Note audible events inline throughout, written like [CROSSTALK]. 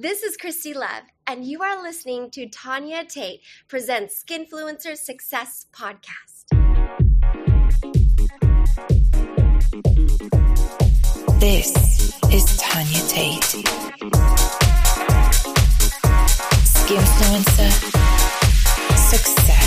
This is Christy Love, and you are listening to Tanya Tate presents Skinfluencer Success Podcast. This is Tanya Tate. Skinfluencer Success.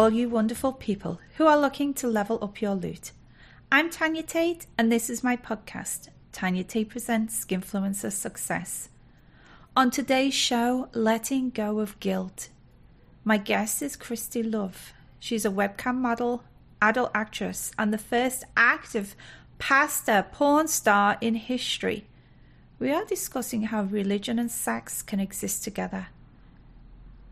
All you wonderful people who are looking to level up your loot. I'm Tanya Tate, and this is my podcast, Tanya Tate Presents Skinfluencer Success. On today's show, Letting Go of Guilt. My guest is Christy Love. She's a webcam model, adult actress, and the first active pastor porn star in history. We are discussing how religion and sex can exist together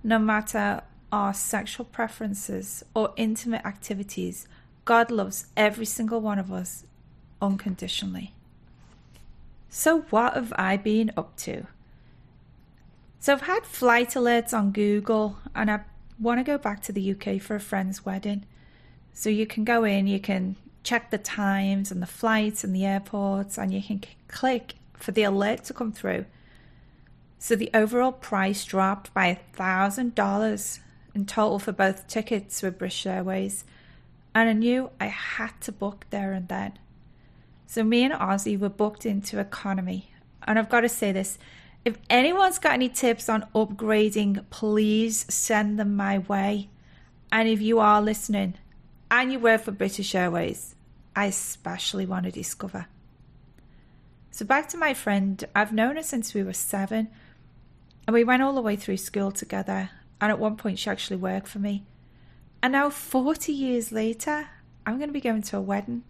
no matter our sexual preferences or intimate activities, God loves every single one of us unconditionally. So, what have I been up to? So, I've had flight alerts on Google and I want to go back to the UK for a friend's wedding. So, you can go in, you can check the times and the flights and the airports, and you can click for the alert to come through. So the overall price dropped by a thousand dollars in total for both tickets with British Airways, and I knew I had to book there and then. So me and Ozzy were booked into economy, and I've got to say this: if anyone's got any tips on upgrading, please send them my way. And if you are listening and you work for British Airways, I especially want to discover. So back to my friend, I've known her since we were seven. And we went all the way through school together. And at one point, she actually worked for me. And now, 40 years later, I'm going to be going to a wedding.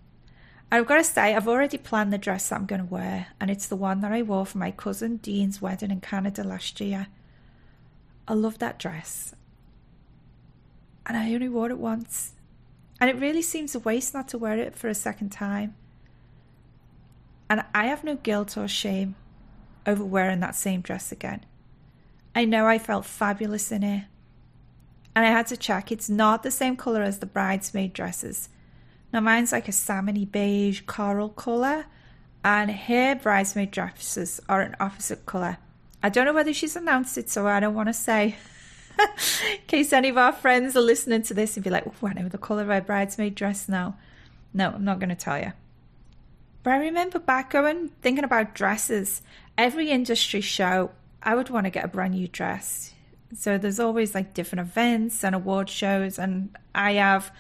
And I've got to say, I've already planned the dress that I'm going to wear. And it's the one that I wore for my cousin Dean's wedding in Canada last year. I love that dress. And I only wore it once. And it really seems a waste not to wear it for a second time. And I have no guilt or shame over wearing that same dress again. I know I felt fabulous in it. And I had to check, it's not the same colour as the bridesmaid dresses. Now, mine's like a salmony beige coral colour, and her bridesmaid dresses are an opposite colour. I don't know whether she's announced it, so I don't want to say. [LAUGHS] in case any of our friends are listening to this and be like, oh, I know the colour of my bridesmaid dress now. No, I'm not going to tell you. But I remember back going, thinking about dresses. Every industry show, I would want to get a brand new dress. So there's always like different events and award shows, and I have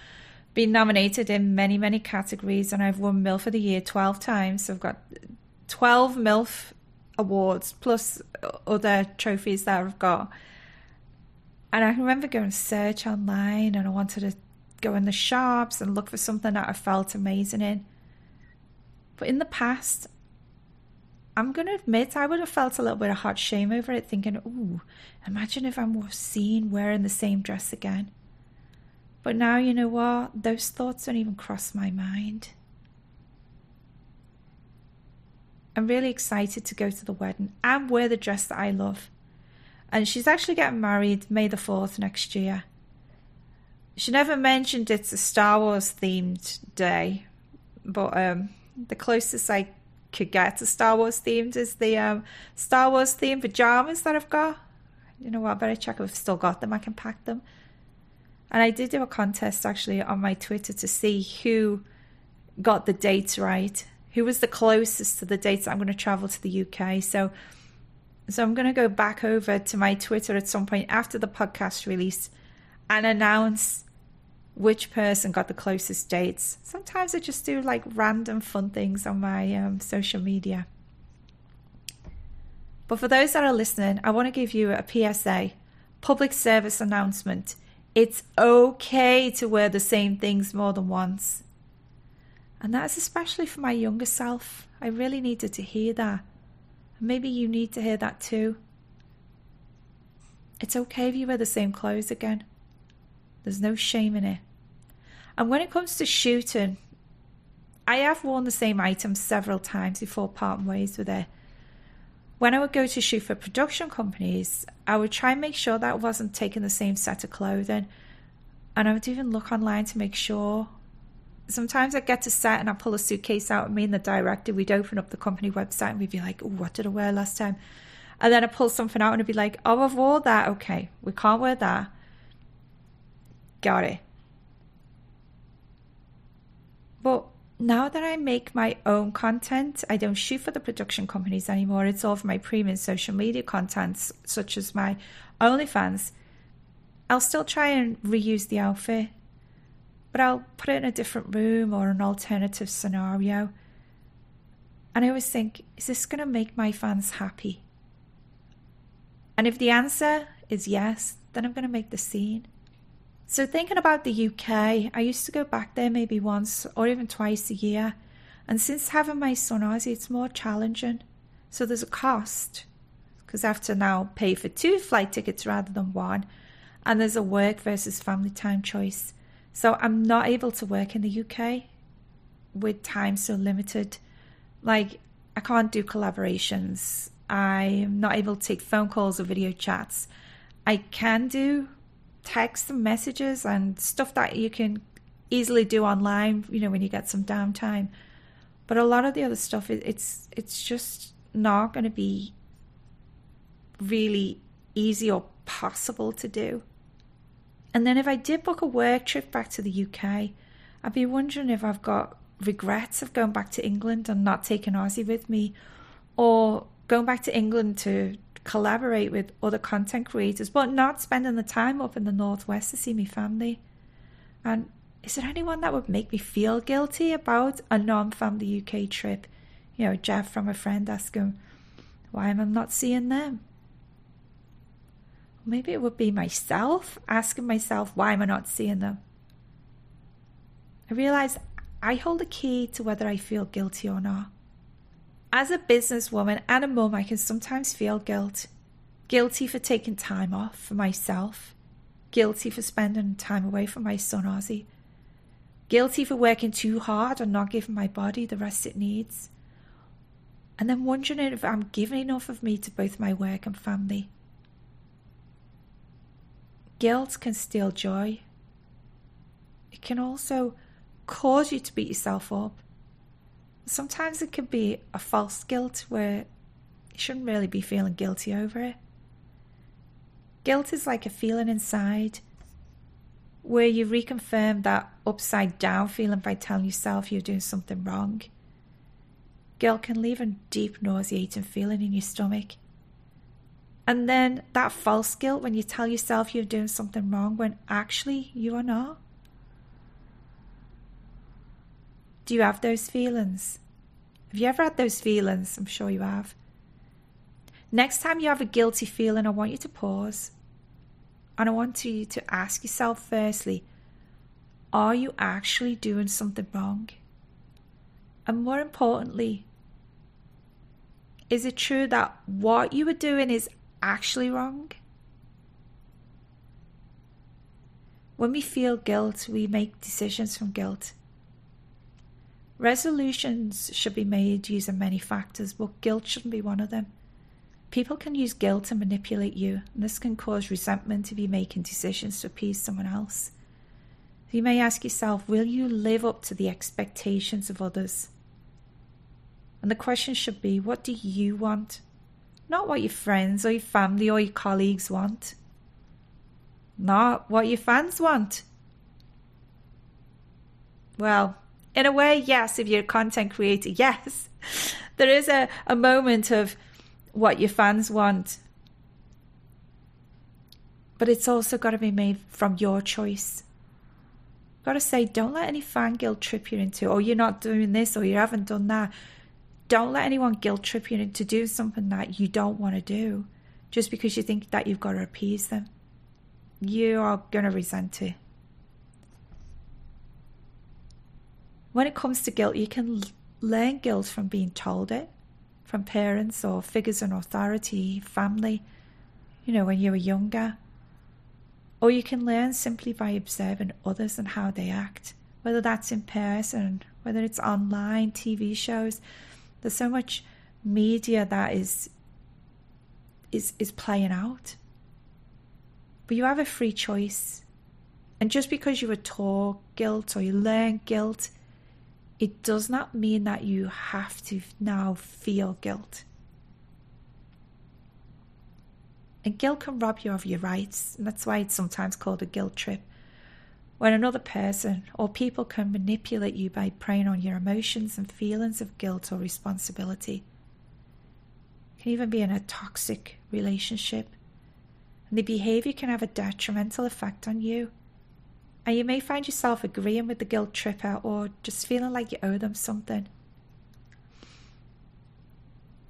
been nominated in many, many categories, and I've won MILF of the Year 12 times. So I've got 12 MILF awards plus other trophies that I've got. And I remember going to search online, and I wanted to go in the shops and look for something that I felt amazing in. But in the past, I'm going to admit I would have felt a little bit of hot shame over it, thinking, ooh, imagine if I'm seen wearing the same dress again. But now, you know what? Those thoughts don't even cross my mind. I'm really excited to go to the wedding and wear the dress that I love. And she's actually getting married May the 4th next year. She never mentioned it's a Star Wars themed day, but um, the closest I could get to Star Wars themed is the um, Star Wars themed pajamas that I've got. You know what? I better check if I've still got them. I can pack them. And I did do a contest actually on my Twitter to see who got the dates right, who was the closest to the dates I'm going to travel to the UK. So, so I'm going to go back over to my Twitter at some point after the podcast release and announce which person got the closest dates. Sometimes I just do like random fun things on my um, social media. But for those that are listening, I want to give you a PSA, public service announcement. It's okay to wear the same things more than once. And that is especially for my younger self. I really needed to hear that. And maybe you need to hear that too. It's okay if you wear the same clothes again. There's no shame in it. And when it comes to shooting, I have worn the same items several times before parting ways with it. When I would go to shoot for production companies, I would try and make sure that I wasn't taking the same set of clothing. And I would even look online to make sure. Sometimes I'd get to set and I'd pull a suitcase out, and me and the director, we'd open up the company website and we'd be like, what did I wear last time? And then I'd pull something out and I'd be like, oh, I've that. Okay, we can't wear that. Got it. But now that I make my own content, I don't shoot for the production companies anymore. It's all for my premium social media contents, such as my OnlyFans. I'll still try and reuse the outfit, but I'll put it in a different room or an alternative scenario. And I always think, is this going to make my fans happy? And if the answer is yes, then I'm going to make the scene. So, thinking about the UK, I used to go back there maybe once or even twice a year. And since having my son Ozzy, it's more challenging. So, there's a cost because I have to now pay for two flight tickets rather than one. And there's a work versus family time choice. So, I'm not able to work in the UK with time so limited. Like, I can't do collaborations. I am not able to take phone calls or video chats. I can do text and messages and stuff that you can easily do online, you know, when you get some downtime. But a lot of the other stuff, it's it's just not going to be really easy or possible to do. And then if I did book a work trip back to the UK, I'd be wondering if I've got regrets of going back to England and not taking Ozzy with me, or going back to England to collaborate with other content creators, but not spending the time up in the Northwest to see my family. And is there anyone that would make me feel guilty about a non family UK trip? You know, Jeff from a friend asking, why am I not seeing them? Maybe it would be myself asking myself, why am I not seeing them? I realize I hold the key to whether I feel guilty or not. As a businesswoman and a mum, I can sometimes feel guilt. Guilty for taking time off for myself. Guilty for spending time away from my son Ozzy. Guilty for working too hard and not giving my body the rest it needs. And then wondering if I'm giving enough of me to both my work and family. Guilt can steal joy. It can also cause you to beat yourself up sometimes it can be a false guilt where you shouldn't really be feeling guilty over it. Guilt is like a feeling inside where you reconfirm that upside down feeling by telling yourself you're doing something wrong. Guilt can leave a deep, nauseating feeling in your stomach. And then that false guilt when you tell yourself you're doing something wrong when actually you are not. Do you have those feelings? Have you ever had those feelings? I'm sure you have. Next time you have a guilty feeling, I want you to pause. And I want you to ask yourself firstly, are you actually doing something wrong? And more importantly, is it true that what you are doing is actually wrong? When we feel guilt, we make decisions from guilt. Resolutions should be made using many factors, but guilt shouldn't be one of them. People can use guilt to manipulate you, and this can cause resentment if you're making decisions to appease someone else. You may ask yourself, will you live up to the expectations of others? And the question should be, what do you want? Not what your friends or your family or your colleagues want. Not what your fans want. Well, in a way, yes, if you're a content creator, [LAUGHS] yes. There is a, a moment of what your fans want. But it's also got to be made from your choice. Got to say, don't let any fan guilt trip you into, oh, you're not doing this or you haven't done that. Don't let anyone guilt trip you into doing something that you don't want to do just because you think that you've got to appease them. You are going to resent it. When it comes to guilt, you can learn guilt from being told it, from parents or figures in authority, family, you know, when you were younger. Or you can learn simply by observing others and how they act, whether that's in person, whether it's online, TV shows. There's so much media that is is is playing out. But you have a free choice. And just because you were taught guilt or you learn guilt, it does not mean that you have to now feel guilt. And guilt can rob you of your rights, and that's why it's sometimes called a guilt trip. When another person or people can manipulate you by preying on your emotions and feelings of guilt or responsibility. It can even be in a toxic relationship. And the behavior can have a detrimental effect on you. And you may find yourself agreeing with the guilt tripper or just feeling like you owe them something.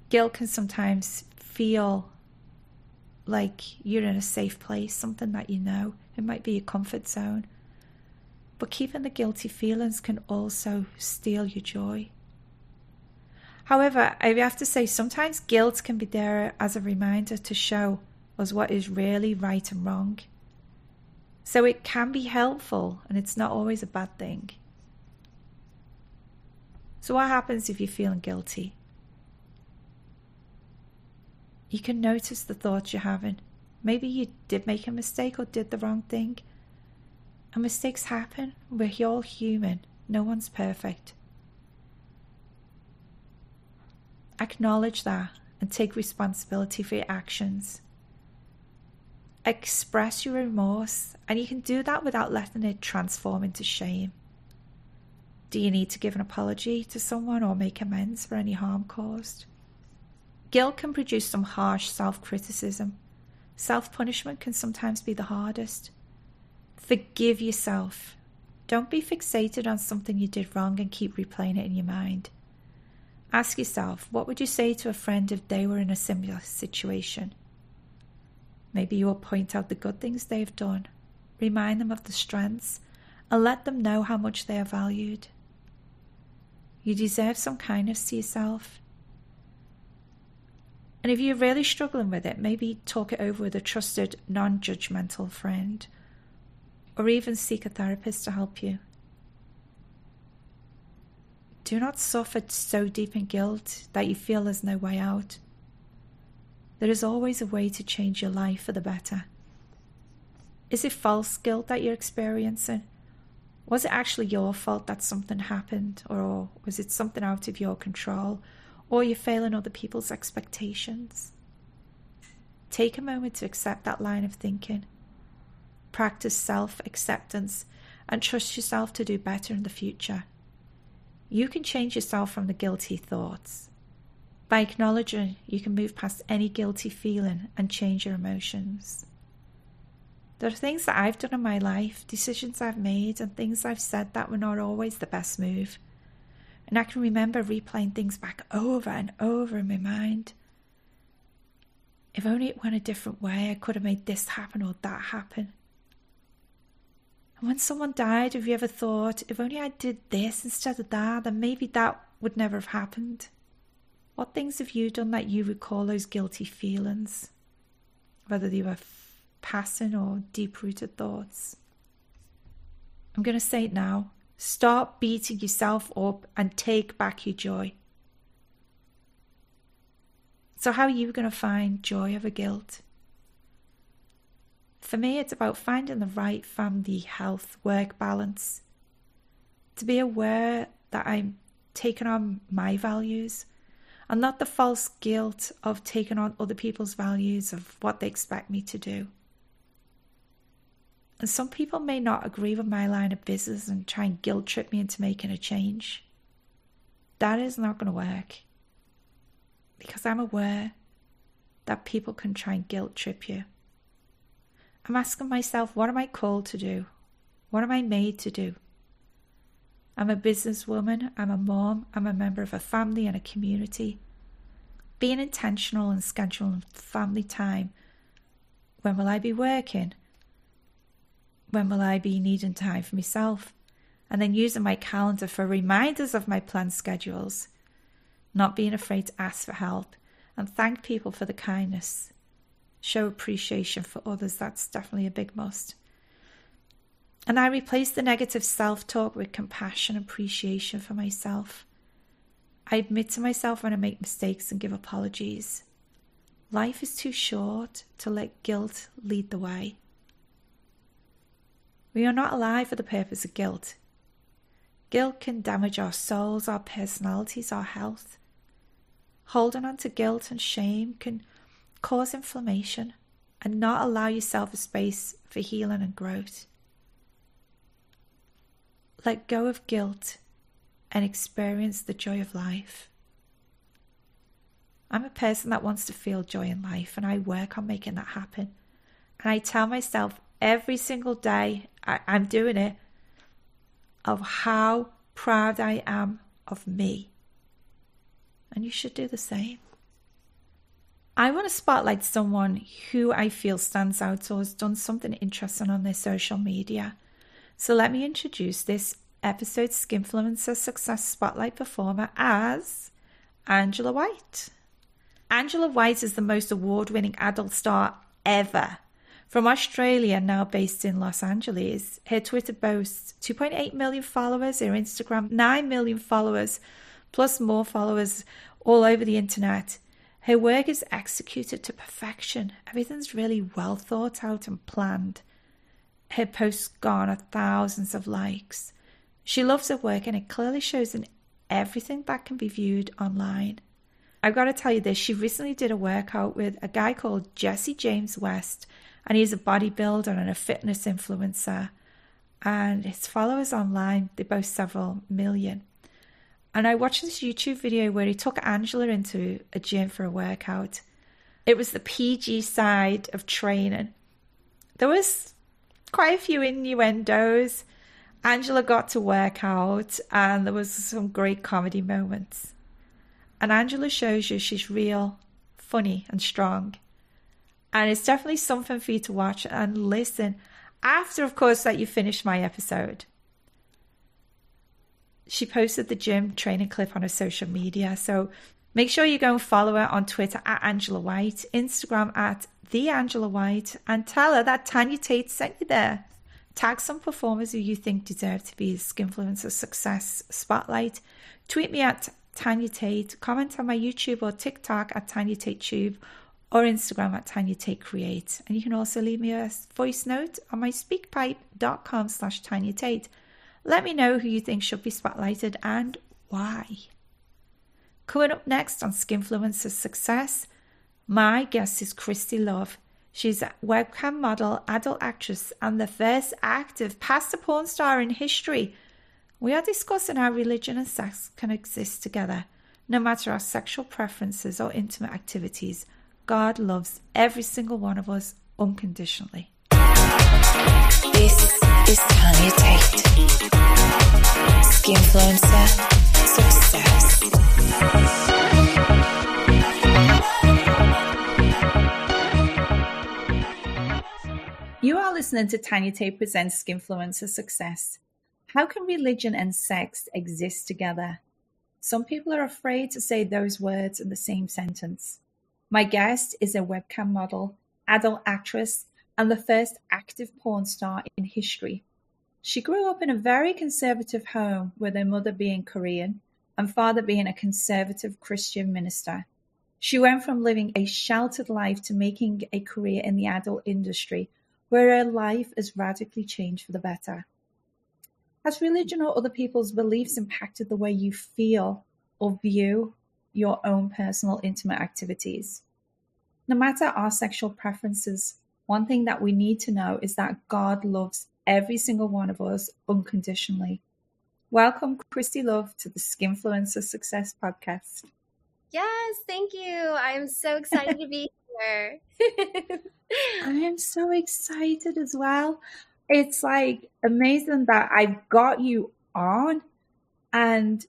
Guilt can sometimes feel like you're in a safe place, something that you know. It might be a comfort zone. But keeping the guilty feelings can also steal your joy. However, I have to say sometimes guilt can be there as a reminder to show us what is really right and wrong. So it can be helpful and it's not always a bad thing. So, what happens if you're feeling guilty? You can notice the thoughts you're having. Maybe you did make a mistake or did the wrong thing. And mistakes happen. We're all human. No one's perfect. Acknowledge that and take responsibility for your actions. Express your remorse, and you can do that without letting it transform into shame. Do you need to give an apology to someone or make amends for any harm caused? Guilt can produce some harsh self criticism. Self punishment can sometimes be the hardest. Forgive yourself. Don't be fixated on something you did wrong and keep replaying it in your mind. Ask yourself, what would you say to a friend if they were in a similar situation? Maybe you will point out the good things they've done, remind them of the strengths, and let them know how much they are valued. You deserve some kindness to yourself. And if you're really struggling with it, maybe talk it over with a trusted, non judgmental friend, or even seek a therapist to help you. Do not suffer so deep in guilt that you feel there's no way out. There is always a way to change your life for the better. Is it false guilt that you're experiencing? Was it actually your fault that something happened, or was it something out of your control, or you're failing other people's expectations? Take a moment to accept that line of thinking. Practice self acceptance and trust yourself to do better in the future. You can change yourself from the guilty thoughts. By acknowledging, you can move past any guilty feeling and change your emotions. There are things that I've done in my life, decisions I've made, and things I've said that were not always the best move. And I can remember replaying things back over and over in my mind. If only it went a different way, I could have made this happen or that happen. And when someone died, have you ever thought, if only I did this instead of that, then maybe that would never have happened? What things have you done that you recall those guilty feelings? Whether they were passing or deep rooted thoughts. I'm going to say it now. Stop beating yourself up and take back your joy. So, how are you going to find joy over guilt? For me, it's about finding the right family health work balance. To be aware that I'm taking on my values and not the false guilt of taking on other people's values of what they expect me to do. And some people may not agree with my line of business and try and guilt trip me into making a change. That is not going to work. Because I'm aware that people can try and guilt trip you. I'm asking myself, what am I called to do? What am I made to do? I'm a businesswoman, I'm a mom, I'm a member of a family and a community. Being intentional and scheduling family time. When will I be working? When will I be needing time for myself? and then using my calendar for reminders of my planned schedules. Not being afraid to ask for help and thank people for the kindness. Show appreciation for others, that's definitely a big must. And I replace the negative self talk with compassion and appreciation for myself. I admit to myself when I make mistakes and give apologies. Life is too short to let guilt lead the way. We are not alive for the purpose of guilt. Guilt can damage our souls, our personalities, our health. Holding on to guilt and shame can cause inflammation and not allow yourself a space for healing and growth. Let go of guilt and experience the joy of life. I'm a person that wants to feel joy in life, and I work on making that happen. And I tell myself every single day I, am doing it of how proud I am of me. And you should do the same. I want to spotlight someone who I feel stands out or has done something interesting on their social media. So let me introduce this episode's Skinfluencer Success Spotlight performer as Angela White. Angela White is the most award winning adult star ever. From Australia, now based in Los Angeles, her Twitter boasts 2.8 million followers, her Instagram 9 million followers, plus more followers all over the internet. Her work is executed to perfection. Everything's really well thought out and planned. Her posts garner thousands of likes. She loves her work and it clearly shows in everything that can be viewed online. I've got to tell you this she recently did a workout with a guy called Jesse James West, and he's a bodybuilder and a fitness influencer. And his followers online, they boast several million. And I watched this YouTube video where he took Angela into a gym for a workout. It was the PG side of training. There was quite a few innuendos. Angela got to work out, and there was some great comedy moments. And Angela shows you she's real, funny, and strong. And it's definitely something for you to watch and listen after, of course, that you finish my episode. She posted the gym training clip on her social media. So make sure you go and follow her on Twitter at Angela White, Instagram at the Angela White, and tell her that Tanya Tate sent you there. Tag some performers who you think deserve to be Skinfluencer Success Spotlight. Tweet me at Tanya Tate. Comment on my YouTube or TikTok at Tanya Tate Tube or Instagram at Tanya Tate Create. And you can also leave me a voice note on my speakpipe.com slash Tanya Tate. Let me know who you think should be spotlighted and why. Coming up next on Skinfluencer Success, my guest is Christy Love. She's a webcam model, adult actress, and the first active past porn star in history we are discussing how religion and sex can exist together. No matter our sexual preferences or intimate activities, God loves every single one of us unconditionally. This is Tanya Tate. Skinfluencer Success. You are listening to Tanya Tate Presents Skinfluencer Success. How can religion and sex exist together? Some people are afraid to say those words in the same sentence. My guest is a webcam model, adult actress, and the first active porn star in history. She grew up in a very conservative home with her mother being Korean and father being a conservative Christian minister. She went from living a sheltered life to making a career in the adult industry, where her life is radically changed for the better. Has religion or other people's beliefs impacted the way you feel or view your own personal intimate activities? No matter our sexual preferences, one thing that we need to know is that God loves every single one of us unconditionally. Welcome, Christy Love, to the Skinfluencer Success Podcast. Yes, thank you. I'm so excited to be [LAUGHS] here. I am [LAUGHS] so excited as well it's like amazing that I've got you on. And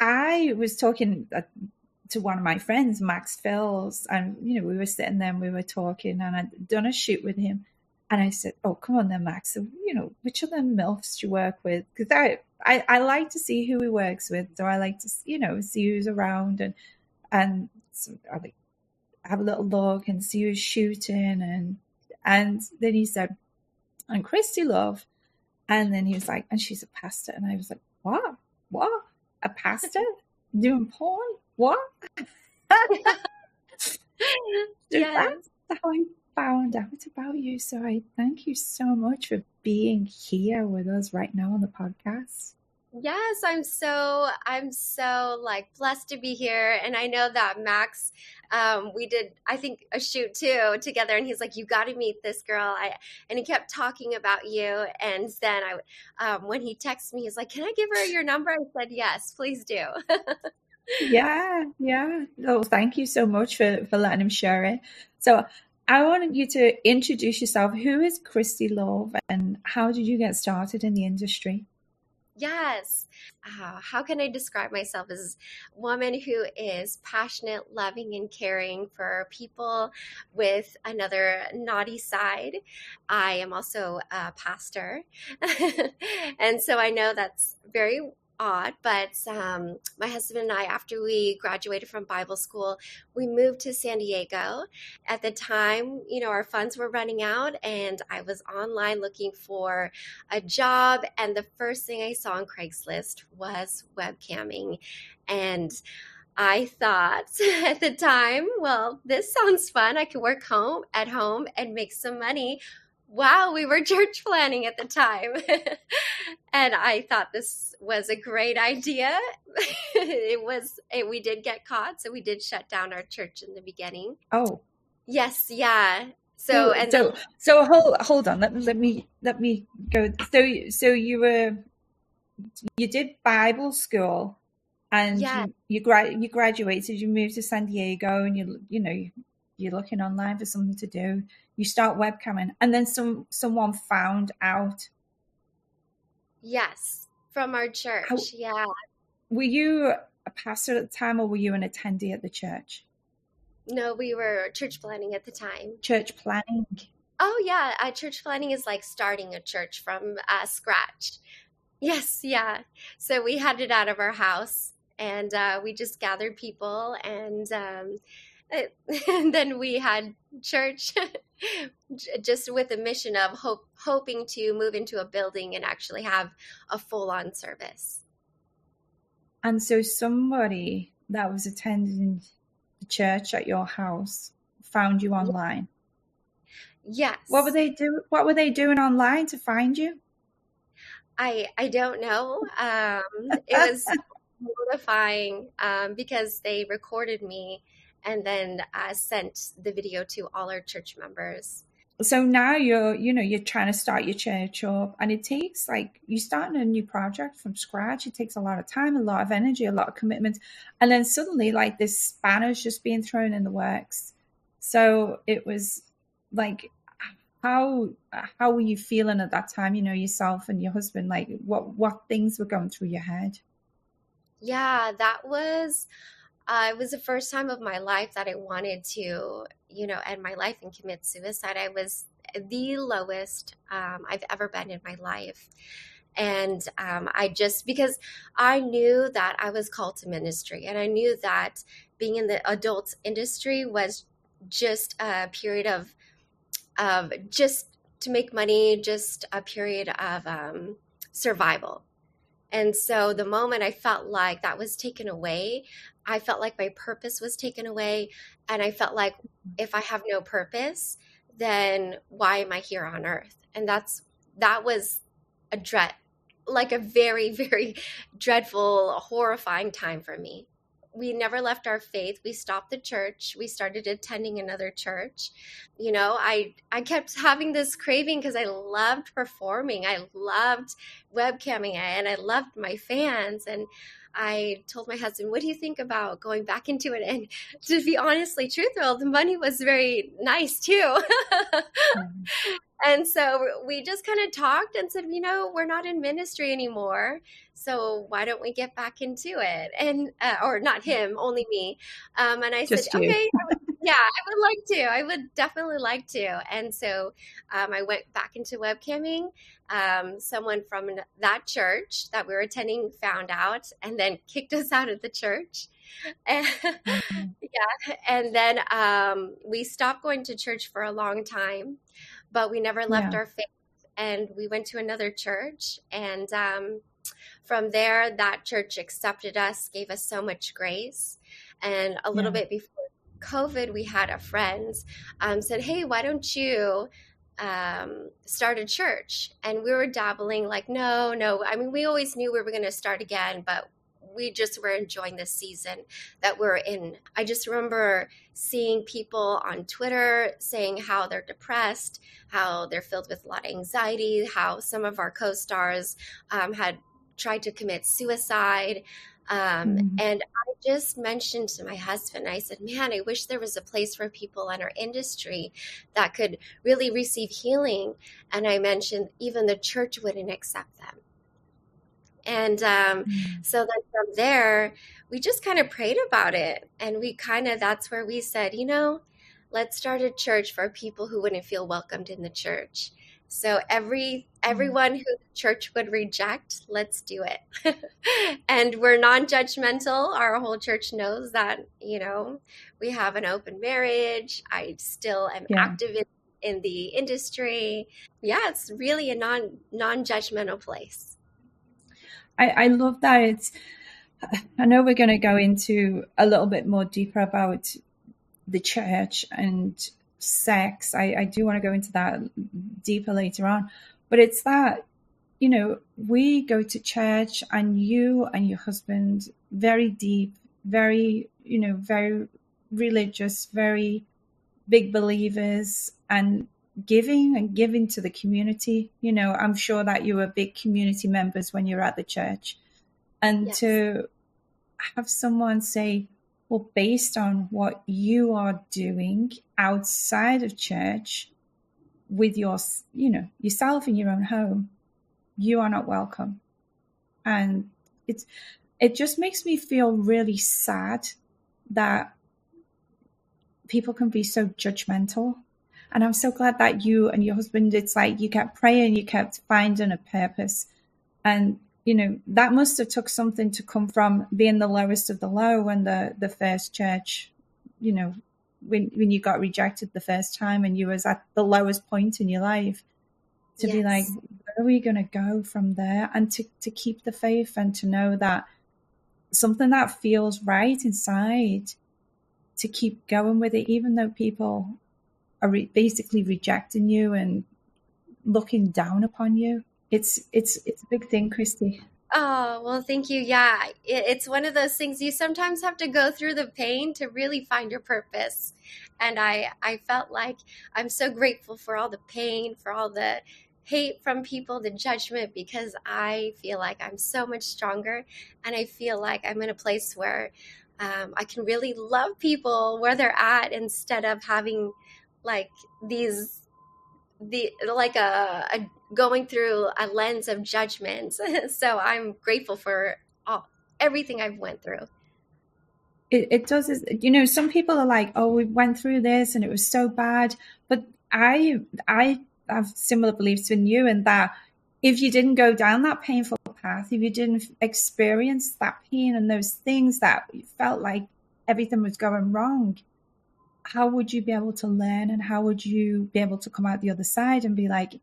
I was talking uh, to one of my friends, Max Fills, and you know, we were sitting there and we were talking, and I'd done a shoot with him. And I said, "Oh, come on then, Max. So, you know, which of them milfs do you work with? Because I, I, I like to see who he works with. So I like to, you know, see who's around and and so I like have a little look and see who's shooting and and then he said, "And Christy Love," and then he was like, "And she's a pastor," and I was like, "What? What? A pastor doing porn? What?" [LAUGHS] so that's how I found out about you. So I thank you so much for being here with us right now on the podcast. Yes, I'm so I'm so like blessed to be here, and I know that Max, um, we did I think a shoot too together, and he's like, "You got to meet this girl." I and he kept talking about you, and then I, um, when he texted me, he's like, "Can I give her your number?" I said, "Yes, please do." [LAUGHS] Yeah, yeah. Oh, thank you so much for, for letting him share it. So I wanted you to introduce yourself. Who is Christy Love and how did you get started in the industry? Yes. Uh, how can I describe myself as a woman who is passionate, loving, and caring for people with another naughty side? I am also a pastor. [LAUGHS] and so I know that's very odd, but um, my husband and I, after we graduated from Bible school, we moved to San Diego. At the time, you know, our funds were running out, and I was online looking for a job. And the first thing I saw on Craigslist was webcamming. And I thought [LAUGHS] at the time, well, this sounds fun. I could work home at home and make some money wow, we were church planting at the time. [LAUGHS] and I thought this was a great idea. [LAUGHS] it was, it, we did get caught. So we did shut down our church in the beginning. Oh, Yes. Yeah. So, and so, then, so hold, hold on. Let, me- let me, let me go. So, so you were, you did Bible school and Yeah. you, you, gra- you graduated, you moved to San Diego and you, you know, you're looking online for something to do. You start webcamming and then some, someone found out. yes, from our church. How- yeah. Were you a pastor at the time or were you an attendee at the church? No, we were church planting at the time. Church planting. Oh yeah, uh, church planting is like starting a church from uh, scratch. Yes, yeah. So we had it out of our house, and uh, we just gathered people, and um, [LAUGHS] and then we had church, [LAUGHS] just with a mission of hope, hoping to move into a building and actually have a full-on service. And so somebody that was attending the church at your house found you online. Yes. What were they do? What were they doing online to find you? I I don't know. Um, it was [LAUGHS] mortifying um, because they recorded me and then uh, sent the video to all our church members. So now you're, you know, you're trying to start your church up, and it takes like you starting a new project from scratch. It takes a lot of time, a lot of energy, a lot of commitment, and then suddenly, like this spanner's just being thrown in the works. So it was like, how how were you feeling at that time? You know, yourself and your husband. Like, what what things were going through your head? Yeah, that was uh, it was the first time of my life that I wanted to, you know, end my life and commit suicide. I was the lowest um, I've ever been in my life. And um, I just, because I knew that I was called to ministry and I knew that being in the adult industry was just a period of, of just to make money, just a period of um, survival. And so the moment I felt like that was taken away, I felt like my purpose was taken away. And I felt like mm-hmm. if I have no purpose, then why am I here on earth? And that's, that was a dread, like a very, [LAUGHS] very dreadful, horrifying time for me. We never left our faith. We stopped the church. We started attending another church. You know, I I kept having this craving because I loved performing. I loved webcamming and I loved my fans and I told my husband, "What do you think about going back into it?" And to be honestly truthful, the money was very nice too. Mm-hmm. [LAUGHS] and so we just kind of talked and said, "You know, we're not in ministry anymore, so why don't we get back into it?" And uh, or not him, only me. Um, and I Just said, you. "Okay." [LAUGHS] yeah, I would like to. I would definitely like to. And so um, I went back into webcamming. Um, someone from that church that we were attending found out and then [LAUGHS] kicked us out of the church. [LAUGHS] And, mm-hmm. Yeah. And then um, we stopped going to church for a long time, but we never left yeah. our faith. And we went to another church. And um, from there, that church accepted us, gave us so much grace. And a little yeah. bit before COVID, we had a friend um, said, "Hey, why don't you um, start a church?" And we were dabbling, like, "No, no." I mean, we always knew we were going to start again, but we just were enjoying this season that we're in. I just remember seeing people on Twitter saying how they're depressed, how they're filled with a lot of anxiety, how some of our co-stars um, had tried to commit suicide. Um, mm-hmm. And I just mentioned to my husband, I said, man, I wish there was a place for people in our industry that could really receive healing. And I mentioned even the church wouldn't accept them. And um, mm-hmm. so then from there, we just kind of prayed about it. And we kind of, that's where we said, you know, let's start a church for people who wouldn't feel welcomed in the church. So every mm-hmm. everyone who the church would reject, let's do it. [LAUGHS] and we're non-judgmental. Our whole church knows that, you know, we have an open marriage. I still am yeah. active in, in the industry. Yeah, it's really a non non-judgmental place. I, I love that. It's I know we're going to go into a little bit more deeper about the church and sex. I, I do want to go into that deeper later on. But it's that, you know, we go to church and you and your husband, very deep, very, you know, very religious, very big believers and giving and giving to the community. You know, I'm sure that you were big community members when you're at the church. And yes. to have someone say, well, based on what you are doing outside of church with your, you know, yourself in your own home, you are not welcome. And it's, it just makes me feel really sad that people can be so judgmental. And I'm so glad that you and your husband, it's like you kept praying, you kept finding a purpose. And you know that must have took something to come from being the lowest of the low when the the first church you know when when you got rejected the first time and you was at the lowest point in your life. To yes. be like where are we going to go from there? And to to keep the faith and to know that something that feels right inside to keep going with it even though people are re- basically rejecting you and looking down upon you it's it's it's a big thing, Christy. Oh, well, thank you. Yeah, it, it's one of those things you sometimes have to go through the pain to really find your purpose. And I, I felt like I'm so grateful for all the pain, for all the hate from people, the judgment, because I feel like I'm so much stronger. And I feel like I'm in a place where um, I can really love people where they're at instead of having like these the like a, a going through a lens of judgment. [LAUGHS] so I'm grateful for all, everything I've went through. It, it does, you know, some people are like, oh, we went through this and it was so bad. But I, I have similar beliefs in you in that if you didn't go down that painful path, if you didn't experience that pain and those things that felt like everything was going wrong, how would you be able to learn and how would you be able to come out the other side and be like,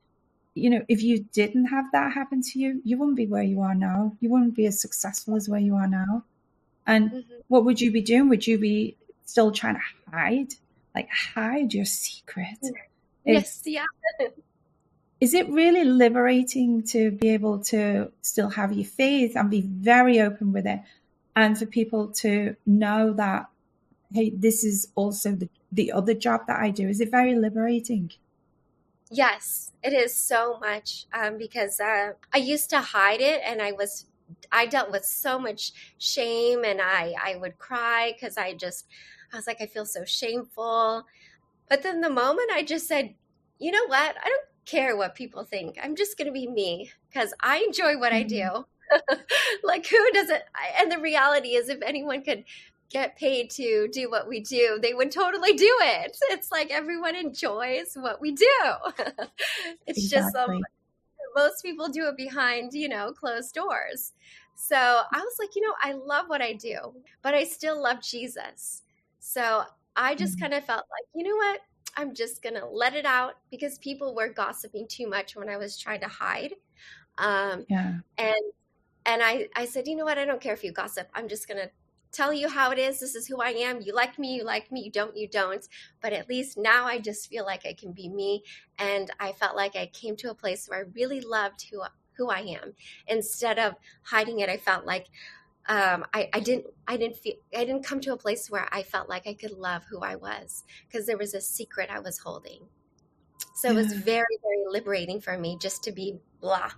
you know, if you didn't have that happen to you, you wouldn't be where you are now. You wouldn't be as successful as where you are now. And mm-hmm. what would you be doing? Would you be still trying to hide, like hide your secret? Yes, yeah. [LAUGHS] is it really liberating to be able to still have your faith and be very open with it, and for people to know that, hey, this is also the the other job that I do? Is it very liberating? Yes, it is so much um, because uh, I used to hide it and I was I dealt with so much shame and I I would cry because I just I was like I feel so shameful. But then the moment I just said, you know what? I don't care what people think. I'm just going to be me because I enjoy what mm-hmm. I do. [LAUGHS] like who doesn't? And the reality is, if anyone could get paid to do what we do, they would totally do it. It's like everyone enjoys what we do. [LAUGHS] it's just um, most people do it behind, you know, closed doors. So I was like, you know, I love what I do, but I still love Jesus. So I just Mhm. kind of felt like, you know what? I'm just going to let it out because people were gossiping too much when I was trying to hide. Um, Yeah. and and I, I said, you know what? I don't care if you gossip. I'm just going to tell you how it is. This is who I am. You like me, you like me. You don't, you don't. But at least now I just feel like I can be me. And I felt like I came to a place where I really loved who, who I am. Instead of hiding it, I felt like um, I, I didn't I didn't feel I didn't come to a place where I felt like I could love who I was because there was a secret I was holding. So it was very, very liberating for me just to be blah.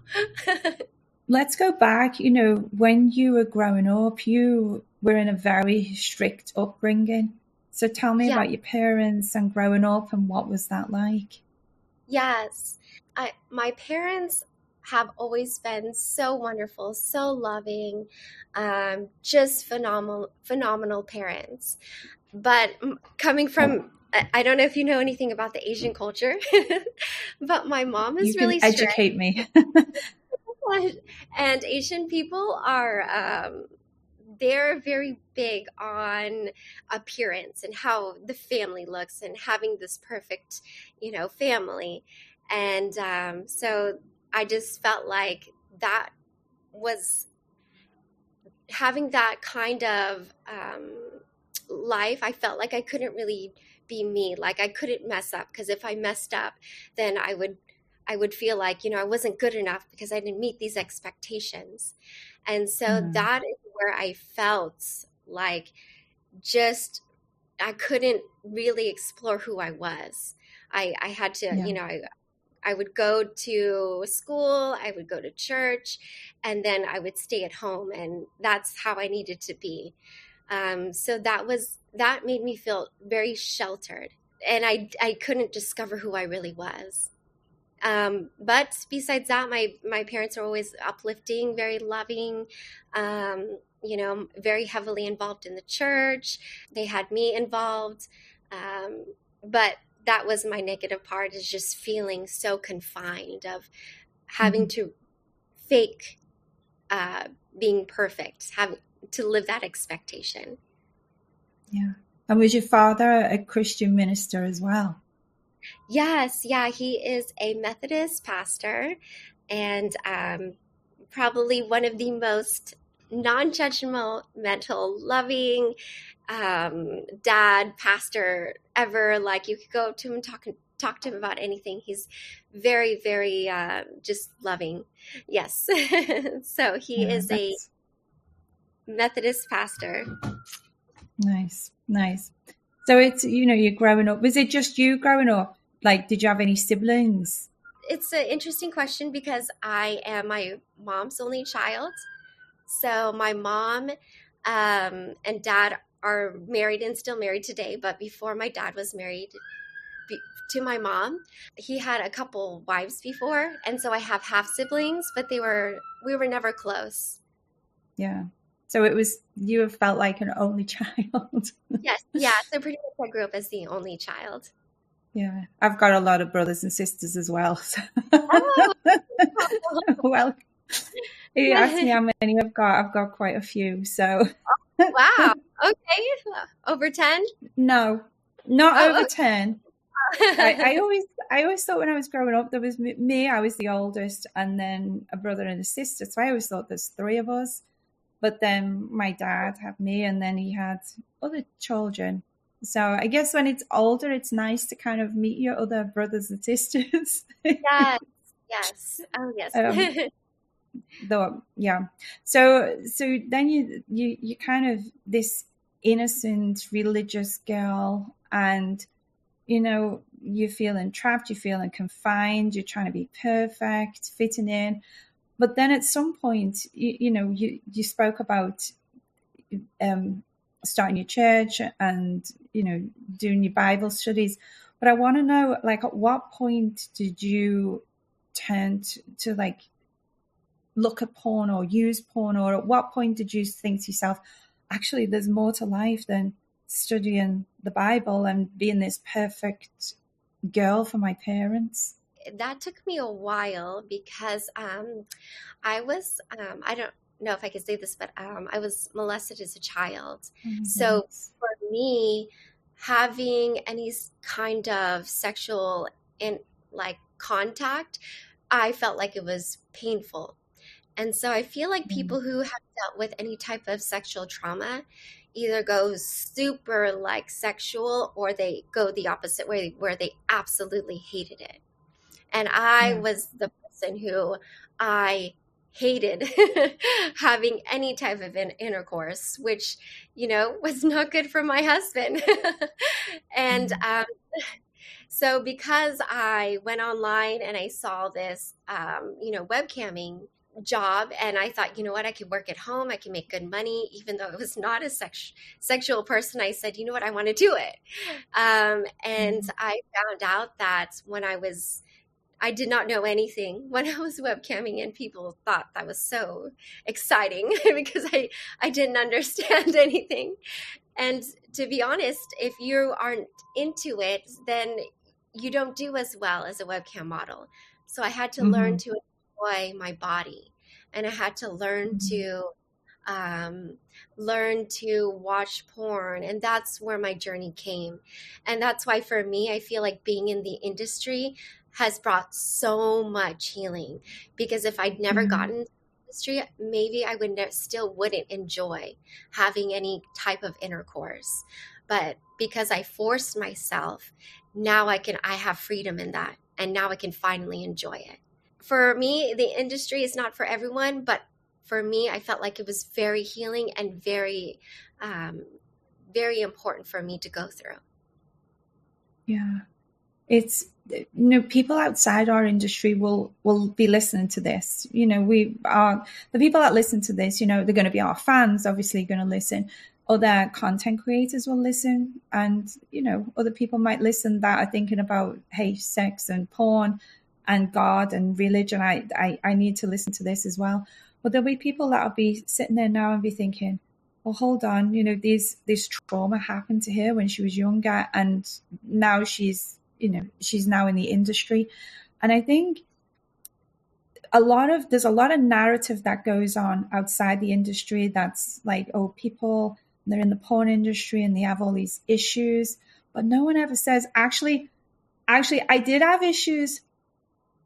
[LAUGHS] Let's go back. You know, when you were growing up, you were in a very strict upbringing. So tell me Yeah. about your parents and growing up and what was that like? Yes. I, my parents have always been so wonderful, so loving, um, just phenomenal, phenomenal parents. But coming from, I, I don't know if you know anything about the Asian culture, [LAUGHS] but my mom is really strict. educate me. [LAUGHS] [LAUGHS] and Asian people are um, they're very big on appearance and how the family looks and having this perfect, you know, family. And um, so I just felt like that was having that kind of um, life. I felt like I couldn't really be me. Like I couldn't mess up because if I messed up, then I would I would feel like, you know, I wasn't good enough because I didn't meet these expectations. And so Mhm. that is where I felt like just I couldn't really explore who I was. I, I had to, Yeah. you know, I, I would go to school, I would go to church, and then I would stay at home. And that's how I needed to be. Um, so that was, that made me feel very sheltered. And I, I couldn't discover who I really was. Um, but besides that, my, my parents are always uplifting, very loving, um, you know, very heavily involved in the church. They had me involved. Um, but that was my negative part is just feeling so confined of having to fake uh, being perfect, having to live that expectation. Yeah. And was your father a Christian minister as well? Yes, yeah, he is a Methodist pastor and um, probably one of the most non-judgmental, loving um, dad pastor ever. Like you could go to him and talk talk to him about anything. He's very, very uh, just loving. Yes, [LAUGHS] so he Yeah, is a Methodist pastor. nice, nice. So it's, you know, you're growing up. Was it just you growing up? Like, did you have any siblings? it's an interesting question because I am my mom's only child. So my mom um, and dad are married and still married today. But before my dad was married to my mom, he had a couple wives before, and so I have half siblings, but they were we were never close. Yeah. So it was, you have felt like an only [LAUGHS] child. Yes, yeah. So pretty much I grew up as the only child. Yeah. I've got a lot of brothers and sisters as well. [LAUGHS] So. Oh. [LAUGHS] well, you asked me [LAUGHS] how many I've got. I've got quite a few. So oh, Wow. Okay. Over ten. no, not Oh, over okay. 10. I, I always, I always thought when I was growing up, there was me, I was the oldest, and then a brother and a sister. So I always thought there's three of us. But then my dad had me, and then he had other children. So I guess when it's older, it's nice to kind of meet your other brothers and sisters. yes. [LAUGHS] Yes. Oh yes. Um, [LAUGHS] Though, yeah. So, so then you, you, you kind of this innocent religious girl, and you know you're feeling trapped, you're feeling confined, you're trying to be perfect, fitting in. But then at some point, you, you know, you you spoke about um, starting your church and you know doing your Bible studies. But I want to know, like, at what point did you turn to, to like look at porn or use porn, or at what point did you think to yourself, actually there's more to life than studying the Bible and being this perfect girl for my parents. That took me a while because um, I was, um, I don't know if I could say this, but um, I was molested as a child. Oh So for me, having any kind of sexual in like contact, I felt like it was painful. And so I feel like Mm. people who have dealt with any type of sexual trauma either go super like sexual or they go the opposite way where they absolutely hated it. And I was the person who I hated [LAUGHS] having any type of in- intercourse, which, you know, [LAUGHS] was not good for my husband. [LAUGHS] and um, so because I went online and I saw this, um, you know, webcamming job and I thought, you know what, I could work at home, I can make good money, even though I was not a sex- sexual person. I said, you know what, I want to do it. Um, and I found out that when I was I did not know anything [LAUGHS] when I was webcamming, and people thought that was so exciting [LAUGHS] because I, I didn't [LAUGHS] understand anything. And to be honest, if you aren't into it, then you don't do as well as a webcam model. So I had to learn to enjoy my body, and I had to learn Mhm. to um, learn to watch porn, and that's where my journey came. And that's why, for me, I feel like being in the industry has brought so much healing because if I'd never Mhm. gotten industry, maybe I would ne- still wouldn't enjoy having any type of intercourse. But because I forced myself, now I can I have freedom in that and now I can finally enjoy it. For me, the industry is not for everyone, but for me, I felt like it was very healing and very um, very important for me to go through. Yeah. It's you know people outside our industry will will be listening to this. You know, we are the people that listen to this, you know, they're going to be our fans, obviously going to listen. Other content creators will listen and you know, other people might listen that are thinking about hey, sex and porn and God and religion. I I, I need to listen to this as well. But there'll be people that'll be sitting there now and be thinking, well, hold on, you know, these this trauma happened to her when she was younger, and now she's, you know, she's now in the industry, and I think a lot of there's a lot of narrative that goes on outside the industry that's like, oh, people they're in the porn industry and they have all these issues, but no one ever says actually, actually, I did have issues,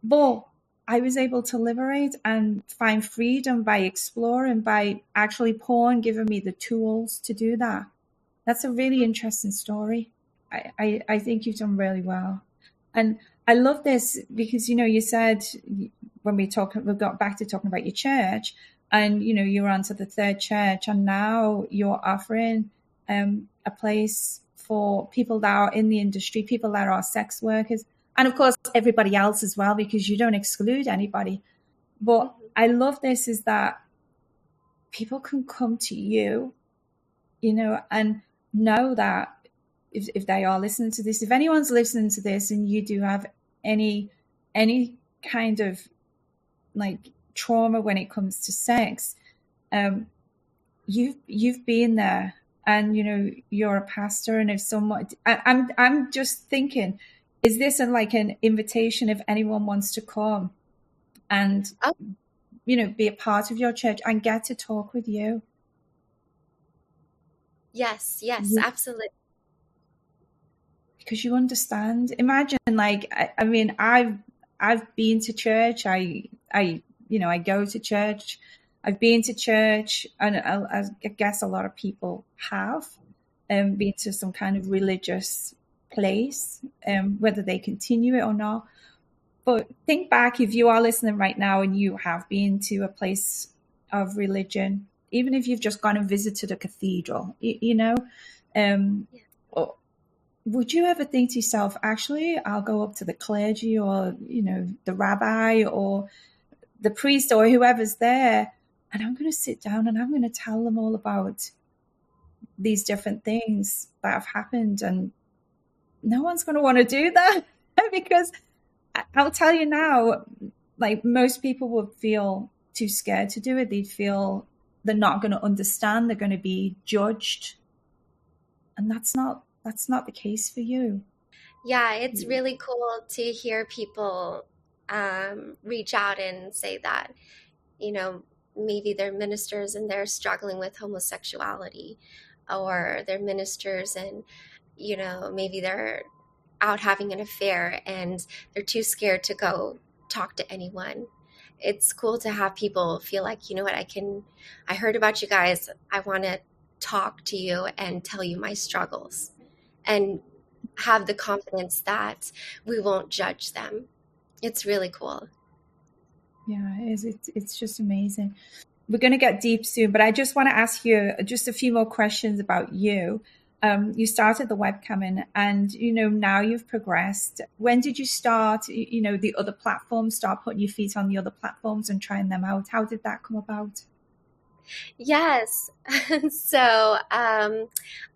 but I was able to liberate and find freedom by exploring, by actually porn giving me the tools to do that. That's a really interesting story. I, I, think you've done really well. And I love this because, you know, you said when we talk, we got back to talking about your church and, you know, you were onto the third church and now you're offering um, a place for people that are in the industry, people that are sex workers, and of course everybody else as well because you don't exclude anybody but i love this is that people can come to you you know and know that if, if they are listening to this if anyone's listening to this and you do have any any kind of like trauma when it comes to sex um you've you've been there and you know you're a pastor and if someone I, i'm i'm just thinking is this a, like an invitation if anyone wants to come and Oh. you know be a part of your church and get to talk with you Yes, yes, absolutely. Because you understand. Imagine like I, I mean i've i've been to church. I i you know i go to church. I've been to church and i, I guess a lot of people have um been to some kind of religious place um whether they continue it or not. But think back if you are listening right now and you have been to a place of religion even if you've just gone and visited a cathedral you, you know um Yeah. or would you ever think to yourself, actually, I'll go up to the clergy or, you know, the rabbi or the priest or whoever's there, and I'm going to sit down and I'm going to tell them all about these different things that have happened. And no one's going to want to do that [LAUGHS] because I'll tell you now, like most people would feel too scared to do it. They'd feel they're not going to understand, they're going to be judged. And that's not that's not the case for you. Yeah, it's really cool to hear people um, reach out and say that, you know, maybe they're ministers and they're struggling with homosexuality, or they're ministers and, you know, maybe they're out having an affair and they're too scared to go talk to anyone. It's cool to have people feel like, you know what, I can, I heard about you guys. I want to talk to you and tell you my struggles and have the confidence that we won't judge them. It's really cool. Yeah, it is. It's, it's just amazing. We're going to get deep soon, but I just want to ask you just a few more questions about you. Um, you started the webcamming and, you know, now you've progressed. When did you start, you know, the other platforms, start putting your feet on the other platforms and trying them out? How did that come about? Yes. [LAUGHS] so um,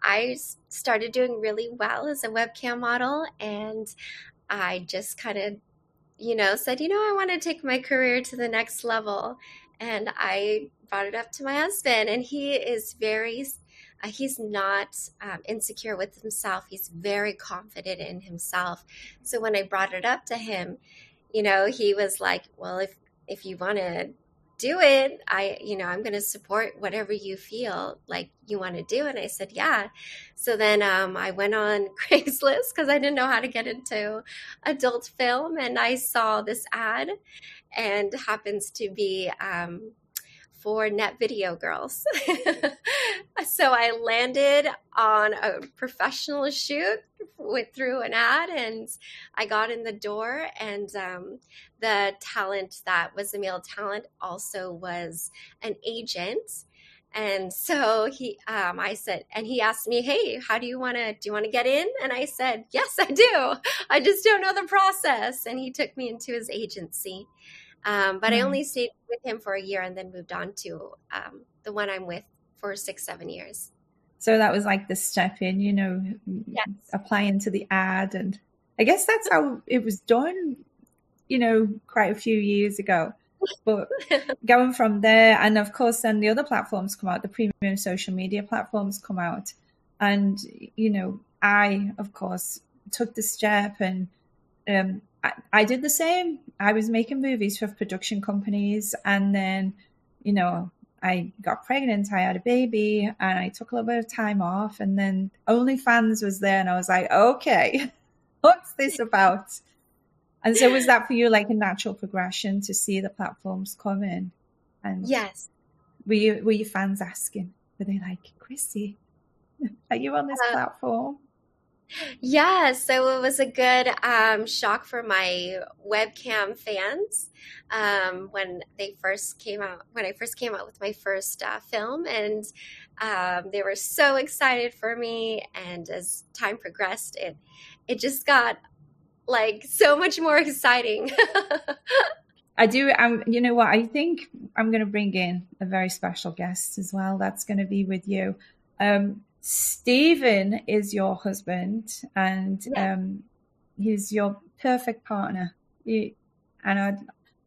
I started doing really well as a webcam model, and I just kind of, you know, said, you know, I want to take my career to the next level. And I brought it up to my husband, and he is very uh, he's not um, insecure with himself. He's very confident in himself. So when I brought it up to him, you know, he was like, "Well, if if you want to do it. I you know i'm going to support whatever you feel like you want to do. And i said yeah. So then um, i went on [LAUGHS] craigslist because i didn't know how to get into adult film and i saw this ad and happens to be um, for net video girls [LAUGHS] so i landed on a professional shoot went through an ad and I got in the door. And um, the talent that was the male talent also was an agent. And so he, um, I said, and he asked me, "Hey, how do you want to? Do you want to get in?" And I said, "Yes, I do. I just don't know the process." And he took me into his agency, um, but mm. I only stayed with him for a year and then moved on to um, the one I'm with for six, seven years. So that was like the step in, you know, yes. applying to the ad. And I guess that's how it was done, you know, quite a few years ago. But [LAUGHS] going from there, and of course, then the other platforms come out, the premium social media platforms come out. And, you know, I, of course, took the step and um, I, I did the same. I was making movies for production companies. And then, you know, I got pregnant, I had a baby, and I took a little bit of time off. And then OnlyFans was there, and I was like, okay, [LAUGHS] what's this about? And so, was that for you like a natural progression to see the platforms come in? And yes, were you were your fans asking? Were they like, Christy, [LAUGHS] are you on this uh, platform? Yeah, so it was a good um, shock for my webcam fans um, when they first came out. When I first came out with my first uh, film, and um, they were so excited for me. And as time progressed, it it just got like so much more exciting. [LAUGHS] I do. Um, you know what? I think I'm going to bring in a very special guest as well. That's going to be with you. Um, Stephen is your husband, and yeah. um, he's your perfect partner. And I'd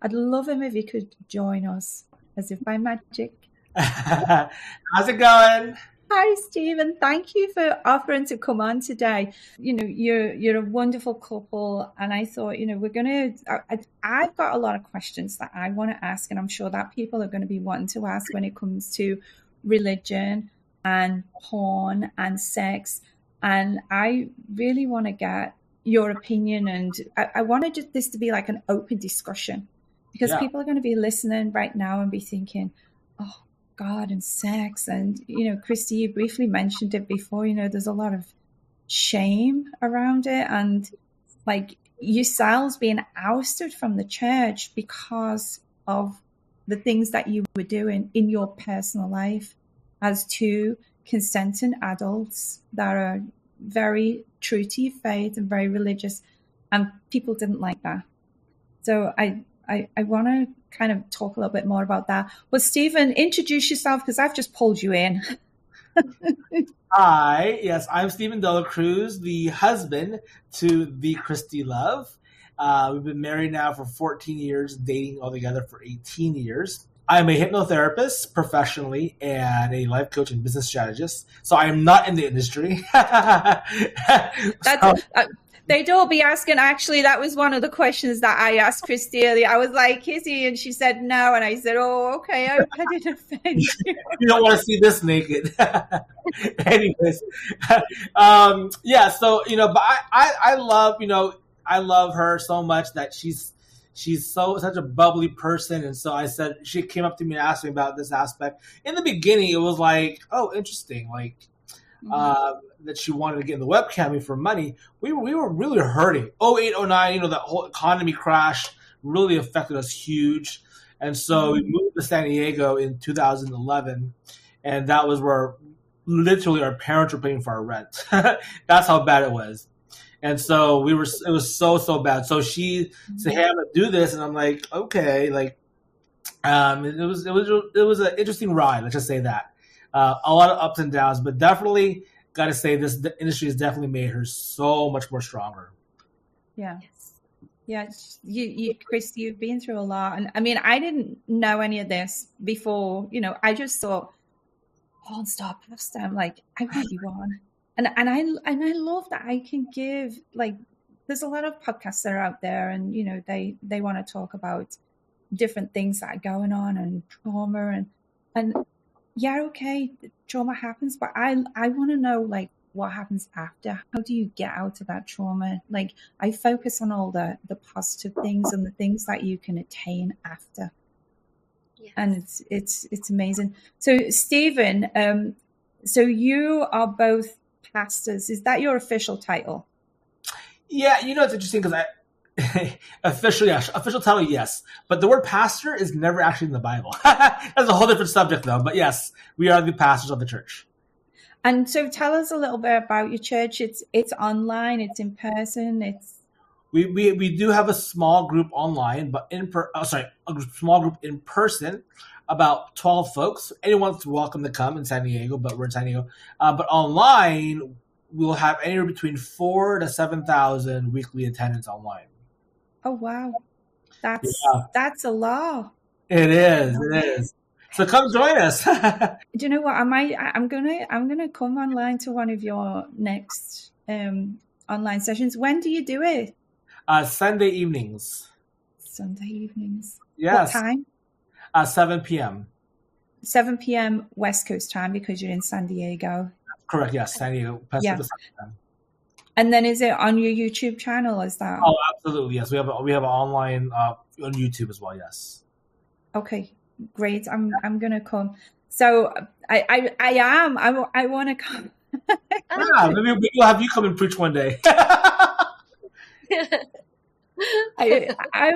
I'd love him if he could join us, as if by magic. [LAUGHS] How's it going? Hi, Stephen. Thank you for offering to come on today. You know, you're you're a wonderful couple, and I thought, you know, we're gonna. I, I've got a lot of questions that I want to ask, and I'm sure that people are going to be wanting to ask when it comes to religion and porn and sex. And I really want to get your opinion and I, I wanted this to be like an open discussion because yeah. people are going to be listening right now and be thinking, oh, God and sex. And, you know, Christy, you briefly mentioned it before, you know, there's a lot of shame around it and like yourselves being ousted from the church because of the things that you were doing in your personal life as two consenting adults that are very true to your faith and very religious. And people didn't like that. So I, I, I want to kind of talk a little bit more about that. But Stephen, introduce yourself because I've just pulled you in. [LAUGHS] Hi, yes, I'm Stephen Dela Cruz, the husband to the Christy Love. Uh, we've been married now for 14 years, dating altogether for 18 years. I'm a hypnotherapist professionally and a life coach and business strategist. So I am not in the industry. [LAUGHS] So- uh, they'd all be asking. Actually, that was one of the questions that I asked Christy earlier. I was like, "Is he?" And she said no, and I said, "Oh, okay. I I didn't [LAUGHS] offend you." you [LAUGHS] don't want to see this naked. Anyways, um, yeah. So you know, but I, I, I love you know, I love her so much that she's she's so such a bubbly person, and so I said she came up to me and asked me about this aspect. In the beginning, it was like, oh, interesting, like um, that she wanted to get in the webcamming for money. We were, we were really hurting. 08, 09, you know, that whole economy crash really affected us huge. And so we moved to San Diego in 2011, and that was where literally our parents were paying for our rent. [LAUGHS] That's how bad it was. And so we were, it was so, so bad. So she said, Hey, I'm going to do this. And I'm like, okay, like, um, it was, it was, it was an interesting ride. Let's just say that. Uh, a lot of ups and downs, but definitely got to say this the industry has definitely made her so much more stronger. Yeah. Yes. Yeah, you, you, Christy, you've been through a lot, and I mean, I didn't know any of this before. You know, I just thought, porn star pastor. I'm like, I want you on, and and I and I love that I can give like. There's a lot of podcasts that are out there, and you know, they they want to talk about different things that are going on and trauma and and yeah, okay, trauma happens, but I I want to know like what happens after. How do you get out of that trauma? Like I focus on all the the positive things and the things that you can attain after, Yes. and it's it's it's amazing. So Stephen, um, so you are both pastors. Is that your official title? Yeah, you know it's interesting because I [LAUGHS] officially yes, official title yes, but the word pastor is never actually in the Bible. [LAUGHS] That's a whole different subject though. But yes, we are the pastors of the church. And so tell us a little bit about your church. It's it's online. It's in person. It's We, we we do have a small group online, but in per oh, sorry, a small group in person, about twelve folks. Anyone's welcome to come in San Diego, but we're in San Diego. Uh, but online, we'll have anywhere between four to seven thousand weekly attendance online. oh wow, that's Yeah. that's a lot. It is, it is. So come join us. [LAUGHS] Do you know what? I might. I'm gonna. I'm gonna come online to one of your next um, online sessions. When do you do it? uh, Sunday evenings. Sunday evenings. Yes, What time? Uh, seven p.m. 7 p.m. West Coast time because you're in San Diego. Correct. Yes, San Diego. Pacific Yeah. And then is it on your YouTube channel? Is that Oh, absolutely. Yes, we have a, we have an online uh, on YouTube as well. Yes. okay? Great. I'm I'm gonna come. So I I, I am. I, I want to come. [LAUGHS] Yeah, maybe maybe we'll have you come and preach one day. [LAUGHS] [LAUGHS] I, I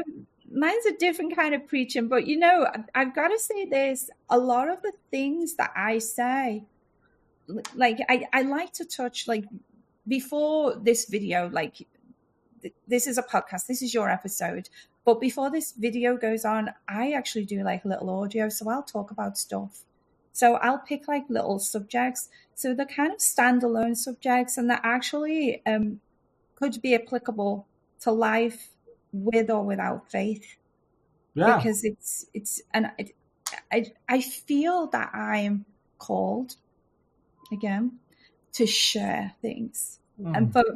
mine's a different kind of preaching, but you know, I've got to say this: a lot of the things that I say, like I, I like to touch, like before this video, like th- this is a podcast, this is your episode, but before this video goes on, I actually do like a little audio, so I'll talk about stuff. So I'll pick like little subjects, so they're kind of standalone subjects, and they're actually um, could be applicable to life with or without faith yeah. because it's it's and I, I I feel that I'm called again to share things Mm. and but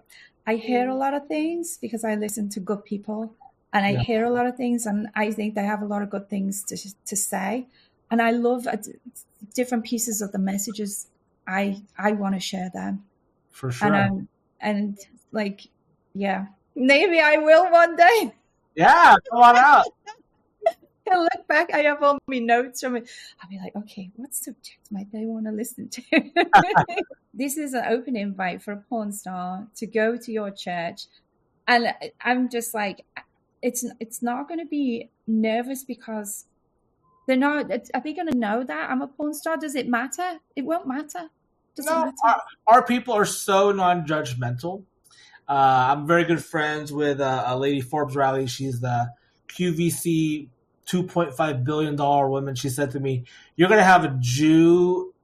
I hear a lot of things because I listen to good people and I Yeah. hear a lot of things and I think they have a lot of good things to to say and I love uh, different pieces of the messages I I want to share them For sure. and um, and like yeah maybe I will one day yeah, come on out. [LAUGHS] I look back, I have all my notes from it. I'll be like, okay, what subject might they want to listen to? [LAUGHS] this is an open invite for a porn star to go to your church. And I'm just like, it's it's not going to be nervous because they're not, are they going to know that I'm a porn star? Does it matter? It won't matter. Does it No, matter? our, our people are so non-judgmental. Uh, I'm very good friends with uh, a lady Forbes Riley. She's the QVC 2.5 billion dollar woman. She said to me, "You're gonna have a Jew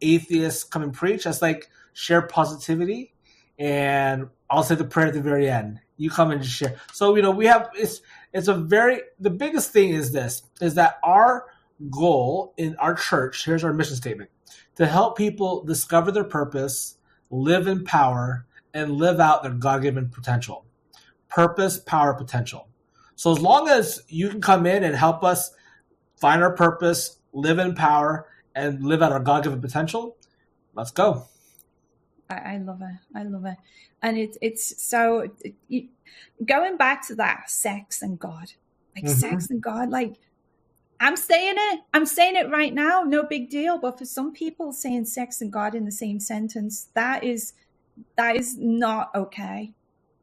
atheist come and preach. That's like share positivity, and I'll say the prayer at the very end. You come and share. So you know we have it's it's a very the biggest thing is this is that our goal in our church, here's our mission statement to help people discover their purpose, live in power, and live out their God given potential. Purpose, power, potential. So as long as you can come in and help us find our purpose, live in power, and live out our God given potential, let's go. I, I love it. I love it. And it's it's so you, going back to that sex and God, like Mhm. sex and God, like I'm saying it. I'm saying it right now. No big deal. But for some people, saying sex and God in the same sentence, that is that is not okay.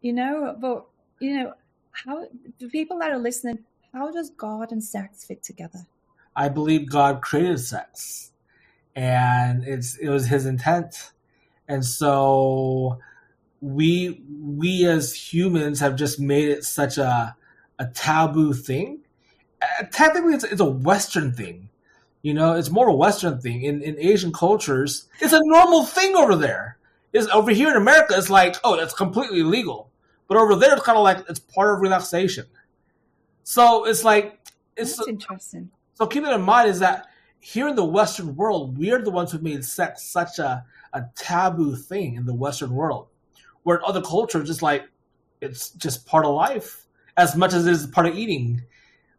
You know. But you know how the people that are listening, how does God and sex fit together? I believe God created sex, and it's it was His intent, and so we we as humans have just made it such a a taboo thing. Uh, technically, it's, it's a Western thing. You know, it's more a Western thing. In in Asian cultures, it's a normal thing over there. Is over here in America, it's like, oh, that's completely illegal. But over there, it's kind of like it's part of relaxation. So it's like it's That's interesting. so keep it in mind is that here in the Western world, we're the ones who made sex such a, a taboo thing in the Western world. Where in other cultures, it's like it's just part of life as much as it is part of eating.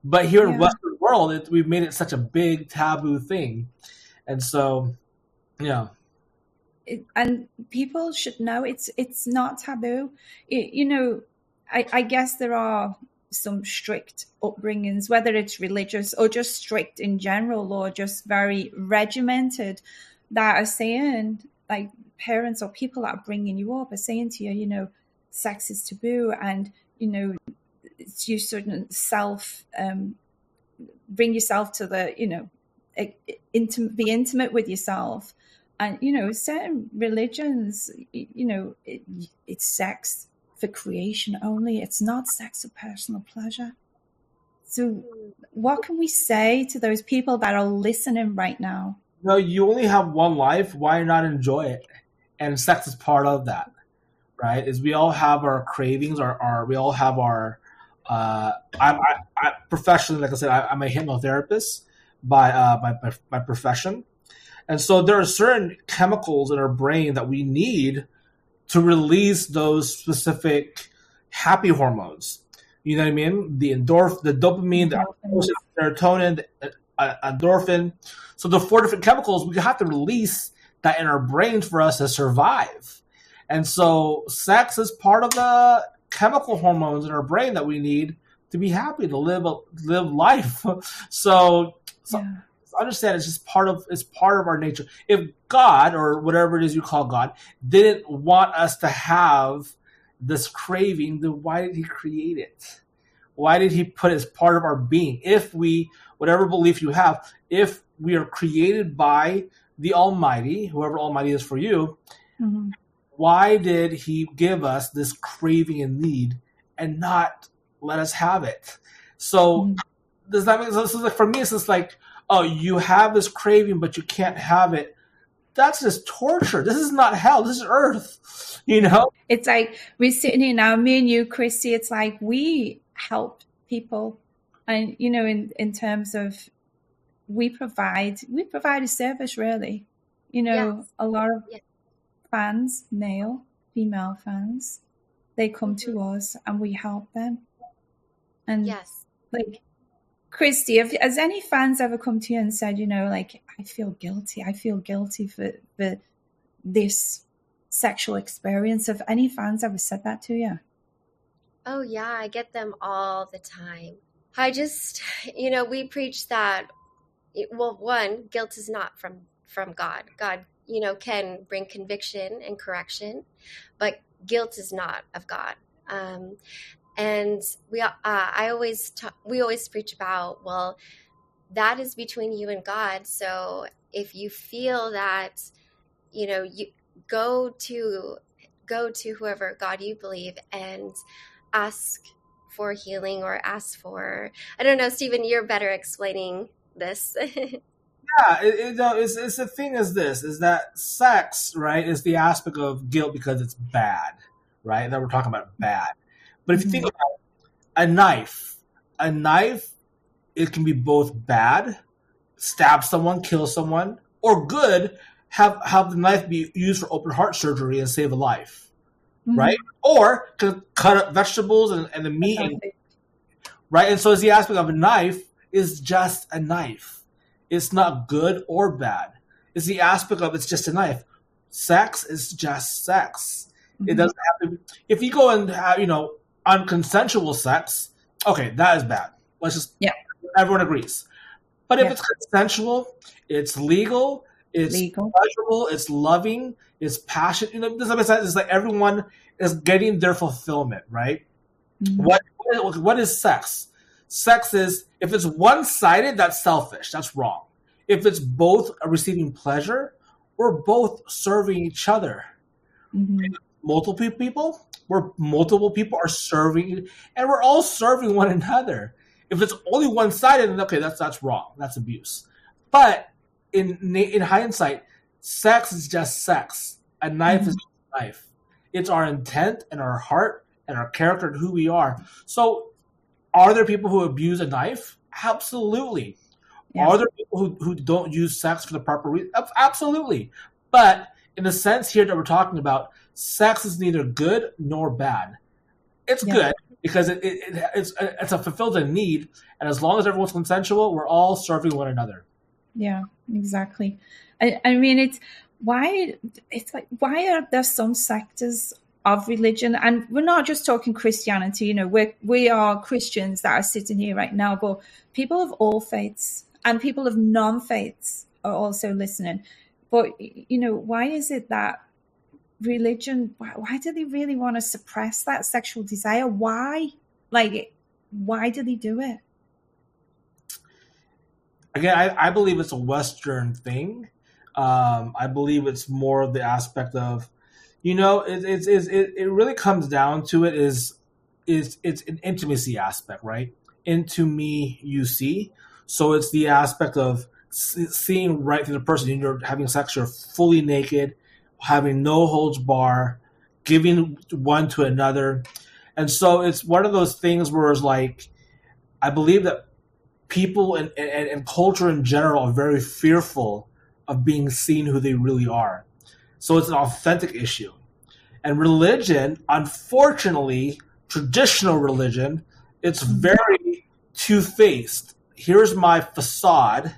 But here in Yeah. Western world, it, we've made it such a big taboo thing, and so yeah, it, and people should know it's it's not taboo. It, you know, I, I guess there are some strict upbringings, whether it's religious or just strict in general, or just very regimented, that are saying like parents or people that are bringing you up are saying to you, you know, sex is taboo, and you know, it's you certain self um, bring yourself to the you know intimate be intimate with yourself and you know certain religions you know it, it's sex for creation only it's not sex for personal pleasure so what can we say to those people that are listening right now no, you only have one life. Why not enjoy it? And sex is part of that, right? Is we all have our cravings, our, our we all have our. Uh, I'm I, I, professionally, like I said, I, I'm a hypnotherapist by uh, by, by my profession, and so there are certain chemicals in our brain that we need to release those specific happy hormones. You know what I mean? The endorphin, the dopamine, the serotonin, the uh, endorphin. So the four different chemicals we have to release that in our brains for us to survive. And so sex is part of the chemical hormones in our brain that we need to be happy to live a, live life. [LAUGHS] So, so yeah. Understand it's just part of it's part of our nature. If God or whatever it is you call God didn't want us to have this craving, then why did He create it? Why did He put it as part of our being? If we, whatever belief you have, if we are created by the Almighty, whoever Almighty is for you, Mhm. why did He give us this craving and need and not let us have it? So Mhm. does that make sense? So like for me, it's just like, oh, you have this craving, but you can't have it. That's just torture. This is not hell. This is earth. [LAUGHS] You know? it's like we're sitting here now me and you christy it's like we help people and you know in in terms of we provide we provide a service really you know Yes. a lot of Yes. fans male female fans they come to mm-hmm. us and we help them and Yes. like christy have, has any fans ever come to you and said you know like i feel guilty i feel guilty for for this sexual experience have any fans ever said that to you Oh, yeah, I get them all the time. I just, you know, we preach that, well, one, guilt is not from from God. God, you know, can bring conviction and correction, but guilt is not of God. Um, and we, uh, I always, we always preach about, well, that is between you and God. So if you feel that, you know, you go to go to whoever God you believe and ask for healing or ask for I don't know, Stephen, you're better explaining this. [LAUGHS] Yeah, it, it, it's, it's the thing is this, is that sex, right, is the aspect of guilt because it's bad, right? That we're talking about bad. But if you think about it, a knife, a knife, it can be both bad stab someone, kill someone, or good, have have the knife be used for open heart surgery and save a life, Mhm. right? Or to cut up vegetables and, and the meat, and, right? And so it's the aspect of a knife is just a knife. It's not good or bad. It's the aspect of it's just a knife. Sex is just sex. It Mhm. doesn't have to. Be, If you go and have, you know, unconsensual sex, okay, that is bad. Let's just, Yeah. everyone agrees. But if Yeah. it's consensual, it's legal, it's legal. pleasurable, it's loving, it's passionate. You know, does that make sense? It's like everyone is getting their fulfillment, right? Mhm. What what is sex? Sex is if it's one sided, that's selfish. That's wrong. If it's both receiving pleasure, we're both serving each other Mhm. Multiple people where multiple people are serving and we're all serving one another. If it's only one-sided then okay that's that's wrong. That's abuse. But in in hindsight sex is just sex. A knife is mm-hmm. just a knife. It's our intent and our heart and our character and who we are. So are there people who abuse a knife? Absolutely. Yeah. are there people who, who don't use sex for the proper reason absolutely. But in the sense here that we're talking about sex is neither good nor bad. It's Yeah. good because it, it, it it's it's a fulfilled a need, and as long as everyone's consensual, we're all serving one another. Yeah, exactly. I, I mean, it's why it's like why are there some sectors of religion, and we're not just talking Christianity. You know, we we are Christians that are sitting here right now, but people of all faiths and people of non faiths are also listening. But you know, why is it that religion? Why, why do they really want to suppress that sexual desire? Why, like, why do they do it? Again, I, I believe it's a Western thing. Um, I believe it's more of the aspect of, you know, it, it's, it's it, it really comes down to it is is it's an intimacy aspect, right? Into me, you see. So it's the aspect of seeing right through the person. You're having sex. You're fully naked, having no holds bar, giving one to another, and so it's one of those things where it's like, I believe that people and, and, and culture in general are very fearful of being seen who they really are. So it's an authentic issue. And religion, unfortunately, traditional religion, it's mm-hmm. very two faced. Here's my facade.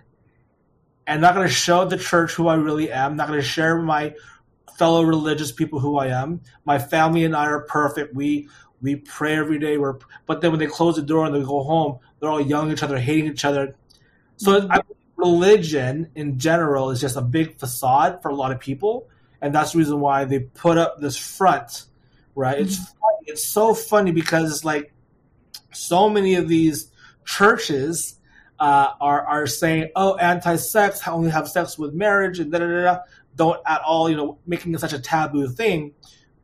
I'm not going to show the church who I really am. I'm not going to share my fellow religious people who I am. My family and I are perfect. We we pray every day. We're, but then when they close the door and they go home, they're all yelling at each other, hating each other. So I, religion in general is just a big facade for a lot of people, and that's the reason why they put up this front. Right? It's funny. it's so funny because it's like so many of these churches uh, are are saying, "Oh, anti-sex, only have sex with marriage," and da da da. Don't at all, you know, making it such a taboo thing.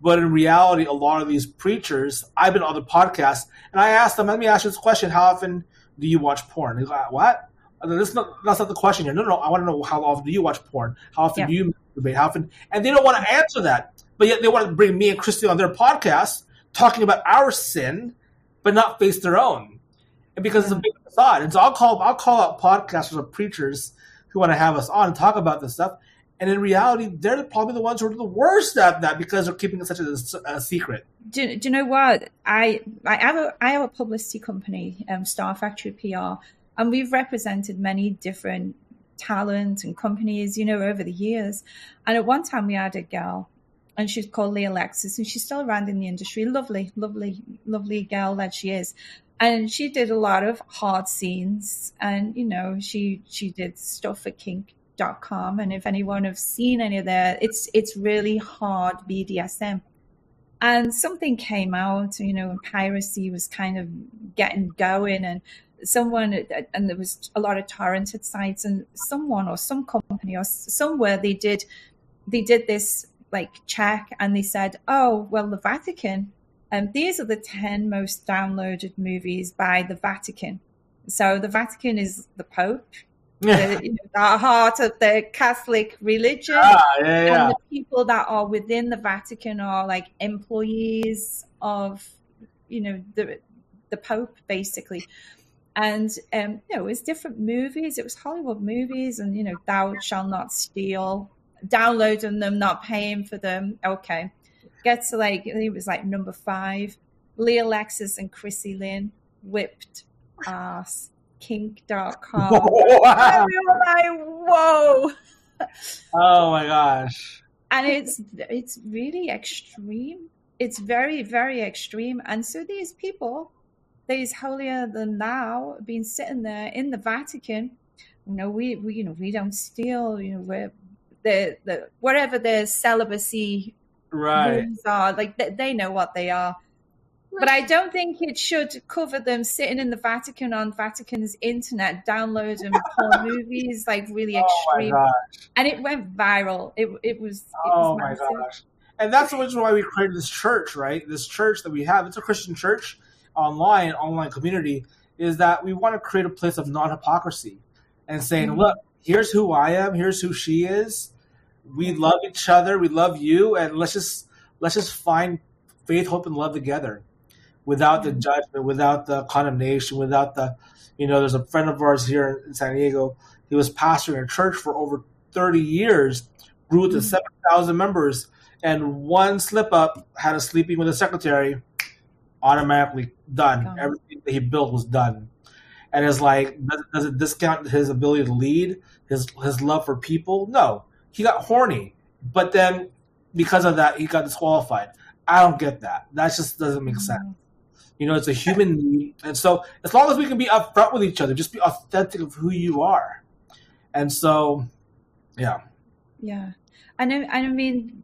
But in reality, a lot of these preachers, I've been on the podcast, and I asked them, "Let me ask you this question: How often do you watch porn?" They're like, "What?" That's not that's not the question here. No, no, no. I want to know how often do you watch porn? How often Yeah. do you masturbate? How often? And they don't want to answer that, but yet they want to bring me and Christy on their podcast talking about our sin, but not face their own. And because it's a big facade. And so I'll call I'll call out podcasters or preachers who want to have us on and talk about this stuff. And in reality, they're probably the ones who are the worst at that because they're keeping it such a, a secret. do, do you know what I I have a I have a publicity company, um, Star Factory PR, and we've represented many different talent and companies, you know, over the years. And at one time, we had a girl, and she's called Lea Lexis, and she's still around in the industry. Lovely, lovely, lovely girl that she is. And she did a lot of hard scenes, and you know, she she did stuff for Kink.com. And if anyone have seen any of that, it's it's really hard BDSM and something came out you know piracy was kind of getting going and someone and there was a lot of torrented sites and someone or some company or somewhere they did they did this like check and they said oh well the vatican and these are the 10 most downloaded movies by the vatican so the vatican is the pope the, you know, the heart of the catholic religion Ah, yeah, yeah. and the people that are within the Vatican are like employees of, you know, the the Pope basically. and um, you know, it was different movies. It was Hollywood movies, and you know, "Thou shall not steal," downloading them, not paying for them. Okay, gets to like it was like number five. Lea Lexis and Krissy Lynn whipped ass kink.com. [LAUGHS] wow. And we were like, whoa. Oh my gosh. And it's it's really extreme. It's very, very extreme. And so these people, these holier than thou, been sitting there in the Vatican. You know, we, we you know, we don't steal, you know, we're the the whatever their celibacy Right. rules are, like they, they know what they are. But I don't think it should cover them sitting in the Vatican on Vatican's internet downloading porn [LAUGHS] movies, like really Oh extreme. and it went viral. It it was. It Oh was my massive. gosh. And that's the reason why we created this church, right? This church that we have. It's a Christian church online, online community, is that we want to create a place of non hypocrisy and saying, Mhm. look, here's who I am, here's who she is. We love each other, we love you, and let's just let's just find faith, hope, and love together without the judgment, without the condemnation, without the you know, there's a friend of ours here in San Diego. He was pastoring a church for over 30 years, grew to Mhm. 7,000 members, and one slip up had a sleeping with a secretary, automatically done. Gone. Everything that he built was done. And it's like, does, does it discount his ability to lead, his his love for people? No, he got horny, but then because of that, he got disqualified. I don't get that. That just doesn't make sense. You know, it's a human need, and so as long as we can be upfront with each other, just be authentic of who you are. And so, yeah, Yeah, and I, I mean,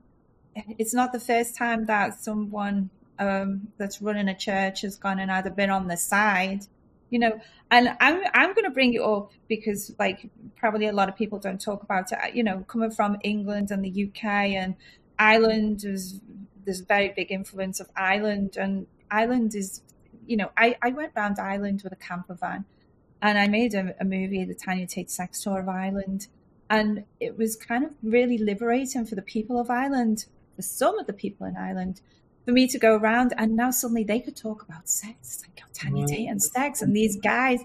it's not the first time that someone um, that's running a church has gone and either been on the side, you know. And I'm I'm going to bring it up because, like, probably a lot of people don't talk about it. You know, coming from England and the UK and Ireland, is there's very big influence of Ireland, and Ireland is, you know, I I went round Ireland with a camper van, and I made a, a movie, the Tanya Tate Sex Tour of Ireland and it was kind of really liberating for the people of Ireland, for some of the people in Ireland, for me to go around and now suddenly they could talk about sex, like oh, Tanya Tate and sex, and these guys,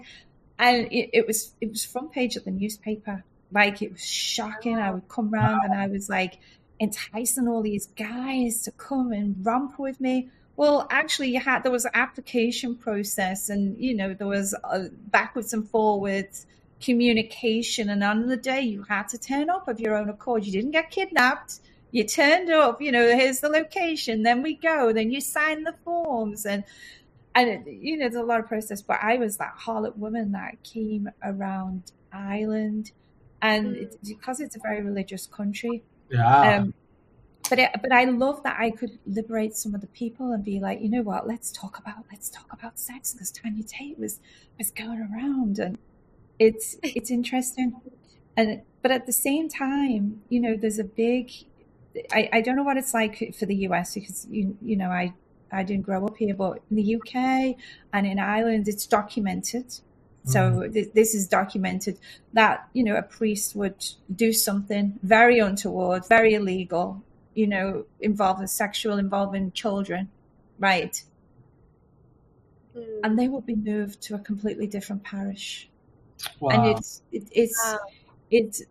and it, it was it was front page of the newspaper. Like it was shocking. I would come round and I was like enticing all these guys to come and romp with me. Well, actually, you had there was an application process, and you know there was a backwards and forwards communication. And on the day, you had to turn up of your own accord. You didn't get kidnapped. You turned up. You know, here's the location. Then we go. Then you sign the forms, and and it, you know, there's a lot of process. But I was that harlot woman that came around Ireland, and Mm. it's because it's a very religious country. yeah, Um, but it, but I love that I could liberate some of the people and be like, you know what? Let's talk about let's talk about sex because Tanya Tate was was going around, and it's it's interesting. And but at the same time, you know, there's a big. I, I don't know what it's like for the US because you you know I I didn't grow up here, but in the UK and in Ireland, it's documented. So mm-hmm. th- this is documented that you know a priest would do something very untoward, very illegal, you know, involving sexual involving children, right? Mm. And they will be moved to a completely different parish, wow. and it's it, it's Wow. it's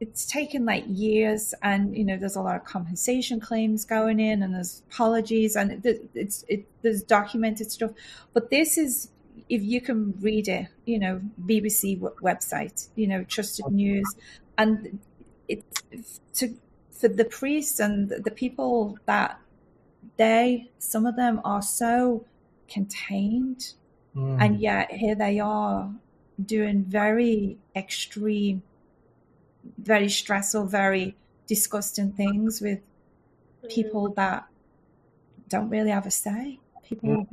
it's taken like years, and you know, there's a lot of compensation claims going in, and there's apologies, and it, it's it there's documented stuff, but this is if you can read it, you know, BBC w- website, you know, trusted news, and it's to for the priests and the people that they some of them are so contained Mm. and yet here they are doing very extreme very stressful very disgusting things with people that don't really have a say. People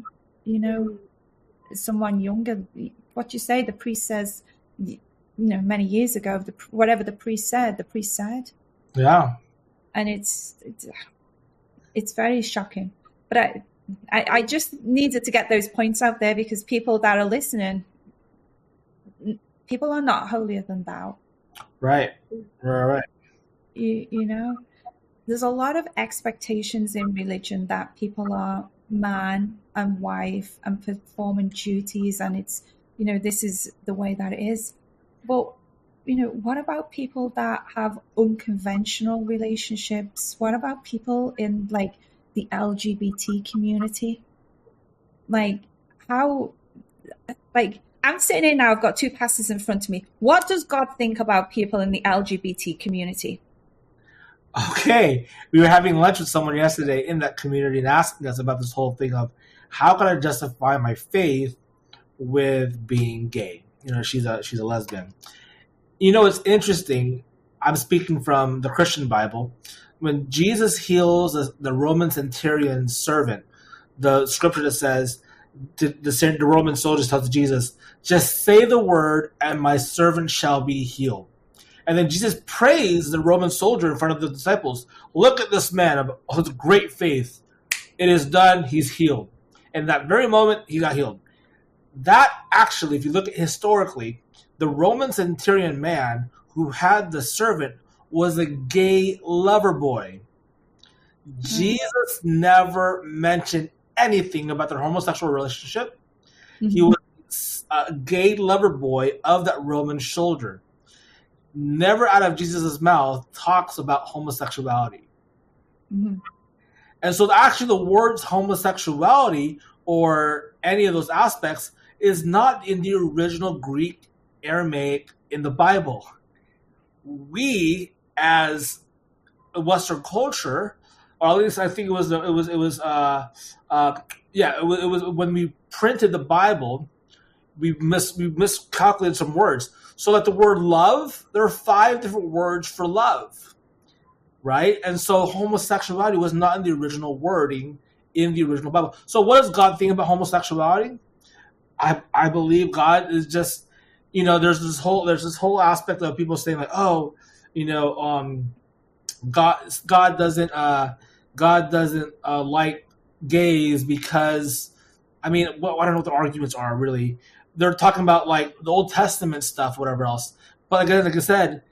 you know someone younger what you say the priest says you know many years ago the, whatever the priest said the priest said. Yeah, and it's it's, it's very shocking. But I, I I just needed to get those points out there because people that are listening, people are not holier than thou. right, right, right. You you know, there's a lot of expectations in religion that people are man and wife and performing duties, and it's you know, this is the way that it is. But, you know, what about people that have unconventional relationships? What about people in like the LGBT community? Like, how, like, I'm sitting here now, I've got two pastors in front of me. What does God think about people in the LGBT community? Okay, we were having lunch with someone yesterday in that community and asking us about this whole thing of how can I justify my faith with being gay? You know, she's a she's a lesbian. You know, it's interesting. I'm speaking from the Christian Bible. When Jesus heals the, Roman centurion's servant, the scripture that says the, the, the Roman soldiers tells Jesus, "Just say the word, and my servant shall be healed." And then Jesus praised the Roman soldier in front of the disciples. Look at this man of his great faith. It is done. He's healed. And that very moment, he got healed. That actually, if you look at historically, the Roman centurion man who had the servant was a gay lover boy. Jesus never mentioned anything about their homosexual relationship. Mm-hmm. He was a gay lover boy of that Roman soldier never out of Jesus' mouth talks about homosexuality. Mm-hmm. And so, actually, the words homosexuality or any of those aspects is not in the original Greek Aramaic in the Bible. We, as a Western culture, or at least I think it was it was it was uh, uh, yeah it was, it was when we printed the Bible, we mis we miscalculated some words. So that the word love, there are five different words for love, right? And so homosexuality was not in the original wording in the original Bible. So what does God think about homosexuality? I I believe God is just, you know, there's this whole there's this whole aspect of people saying like, oh, you know, um, God God doesn't uh God doesn't uh, like gays because I mean, well, I don't know what the arguments are really, they're talking about like the Old Testament stuff, whatever else. But again, like I said,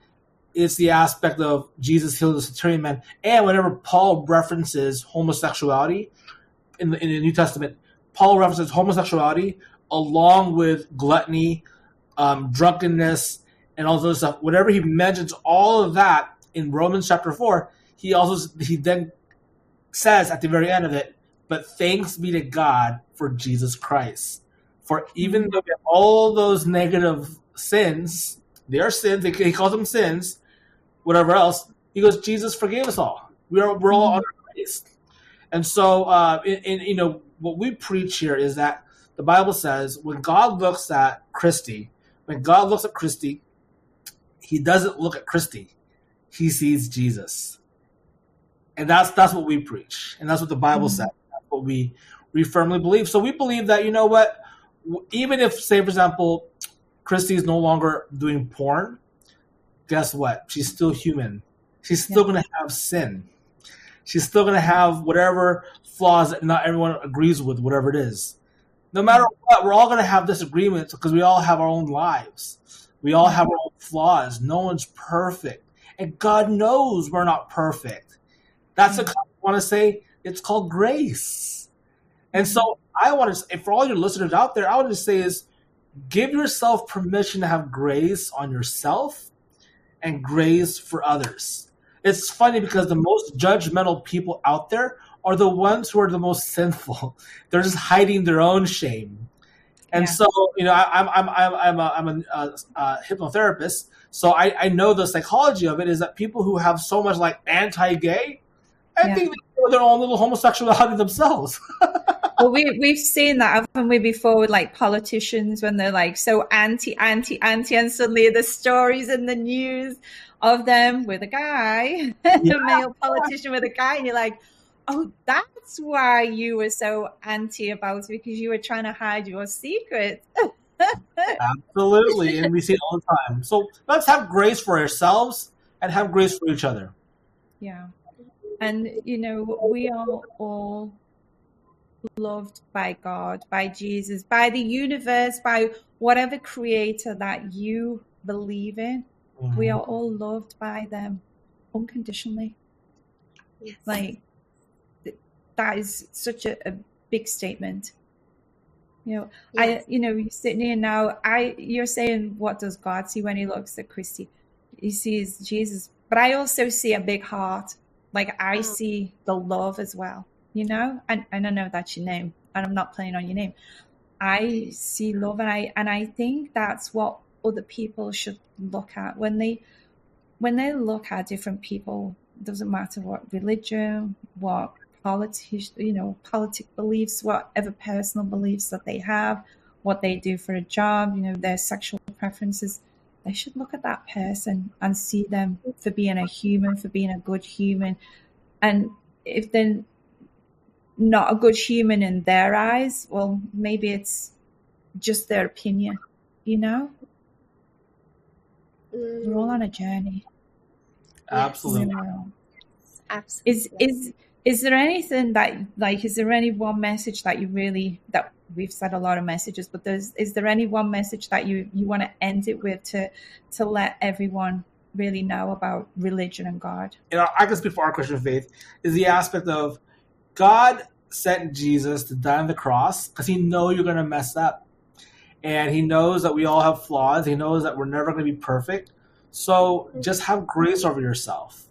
it's the aspect of Jesus healing the centurion man, and whenever Paul references homosexuality in the in the New Testament, Paul references homosexuality along with gluttony, um, drunkenness, and all those stuff. Whatever he mentions all of that in Romans chapter four, he also he then says at the very end of it, "But thanks be to God for Jesus Christ." For even though all those negative sins, they are sins. He calls them sins, whatever else. He goes, Jesus forgave us all. We are we're all under grace. And so, uh, in, in, you know, what we preach here is that the Bible says when God looks at Christy, when God looks at Christy, He doesn't look at Christy. He sees Jesus, and that's that's what we preach, and that's what the Bible mm-hmm. says. That's what we we firmly believe. So we believe that you know what even if, say, for example, Christy is no longer doing porn, guess what? She's still human. She's still yeah. going to have sin. She's still going to have whatever flaws that not everyone agrees with, whatever it is. No matter what, we're all going to have disagreements because we all have our own lives. We all have our own flaws. No one's perfect. And God knows we're not perfect. That's mm-hmm. I want to say. It's called grace. And so I want to, say, for all your listeners out there, I want to say is give yourself permission to have grace on yourself and grace for others. It's funny because the most judgmental people out there are the ones who are the most sinful. [LAUGHS] They're just hiding their own shame. And yeah. so, you know, I, am I'm, I'm, I'm a, I'm a, a, a hypnotherapist. So I, I know the psychology of it is that people who have so much like anti-gay, I yeah. think they know their own little homosexuality themselves. [LAUGHS] well, we we've seen that haven't we before with like politicians when they're like so anti, anti, anti, and suddenly the stories in the news of them with a guy, [LAUGHS] yeah. a male politician with a guy, and you're like, oh, that's why you were so anti about it because you were trying to hide your secret. Absolutely, and we see it all the time. So let's have grace for ourselves and have grace for each other. Yeah. And you know, we are all loved by God, by Jesus, by the universe, by whatever creator that you believe in. Mm-hmm. We are all loved by them unconditionally. Yes. Like, that is such a, a big statement. You know, Yes. I, you know, you're sitting here now. I, you're saying, what does God see when He looks at Christy? He sees Jesus, but I also see a big heart. Like I Oh. see the love as well. You know, and and I know that's your name, and I'm not playing on your name. I see love, and I and I think that's what other people should look at when they when they look at different people. Doesn't matter what religion, what politics, you know, politic beliefs, whatever personal beliefs that they have, what they do for a job, you know, their sexual preferences. They should look at that person and see them for being a human, for being a good human. And if they're not a good human in their eyes, well, maybe it's just their opinion, you know? We're all mm. on a journey. Absolutely. You know? Absolutely. Is is is there anything that like is there any one message that you really that we've said a lot of messages, but there's is there any one message that you you want to end it with to to let everyone really know about religion and God? you know, I speak for our Christian faith, is the aspect of God sent Jesus to die on the cross because he know you're going to mess up. And he knows that we all have flaws. He knows that we're never going to be perfect. So just have grace over yourself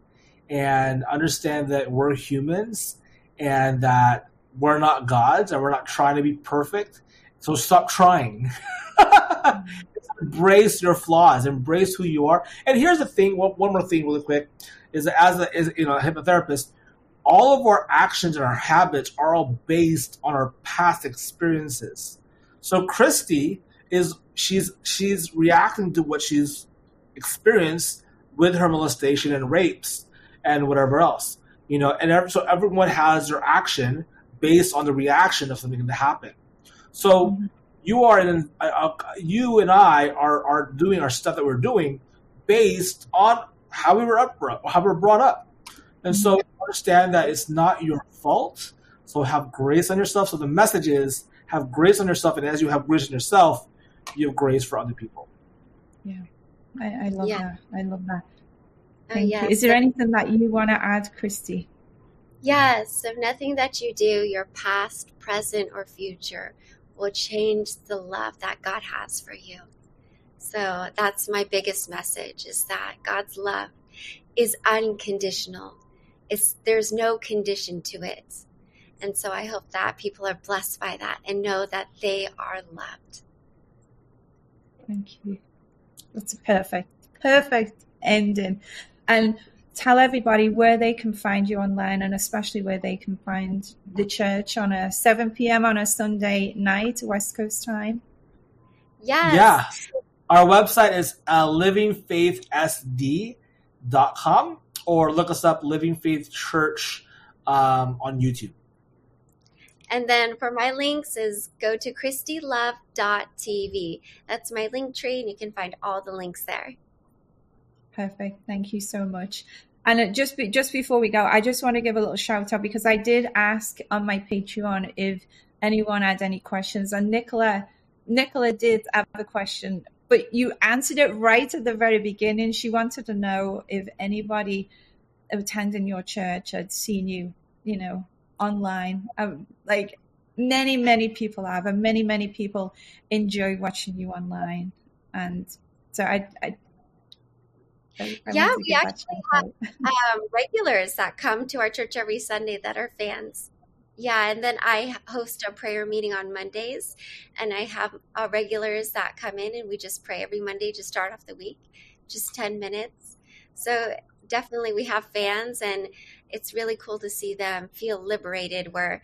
and understand that we're humans and that we're not gods and we're not trying to be perfect. So stop trying. [LAUGHS] embrace your flaws, embrace who you are. And here's the thing, one, one more thing really quick, is that as a, as, you know, a hypnotherapist, all of our actions and our habits are all based on our past experiences. So Christy is she's she's reacting to what she's experienced with her molestation and rapes and whatever else. You know, and ev- so everyone has their action based on the reaction of something that happened. So you are in uh, uh, you and I are are doing our stuff that we're doing based on how we were up how we were brought up, and so understand that it's not your fault. So have grace on yourself. So the message is have grace on yourself, and as you have grace on yourself, you have grace for other people. I, I love Yeah. that. I love that. Oh, Thank yes. Is there anything that you want to add, Christy? Yes, if nothing that you do, your past, present, or future, will change the love that God has for you. So that's my biggest message is that God's love is unconditional. It's there's no condition to it. And so I hope that people are blessed by that and know that they are loved. Thank you. That's a perfect, perfect ending. And tell everybody where they can find you online and especially where they can find the church on a 7 p.m. on a Sunday night, West Coast time. Yes. Yeah. Our website is uh, livingfaithsd.com or look us up Living Faith Church um, on YouTube. And then for my links is go to christylove.tv. That's my link tree, and you can find all the links there. Perfect. Thank you so much. And just be, just before we go, I just want to give a little shout out because I did ask on my Patreon if anyone had any questions, and Nicola Nicola did have a question, but you answered it right at the very beginning. She wanted to know if anybody attending your church had seen you, you know, online. Um, like many, many people have, and many, many people enjoy watching you online. And so I, I, I, I Yeah, we actually have. Um, regulars that come to our church every Sunday that are fans. Yeah, and then I host a prayer meeting on Mondays, and I have uh, regulars that come in, and we just pray every Monday to start off the week, just 10 minutes. So definitely we have fans, and it's really cool to see them feel liberated where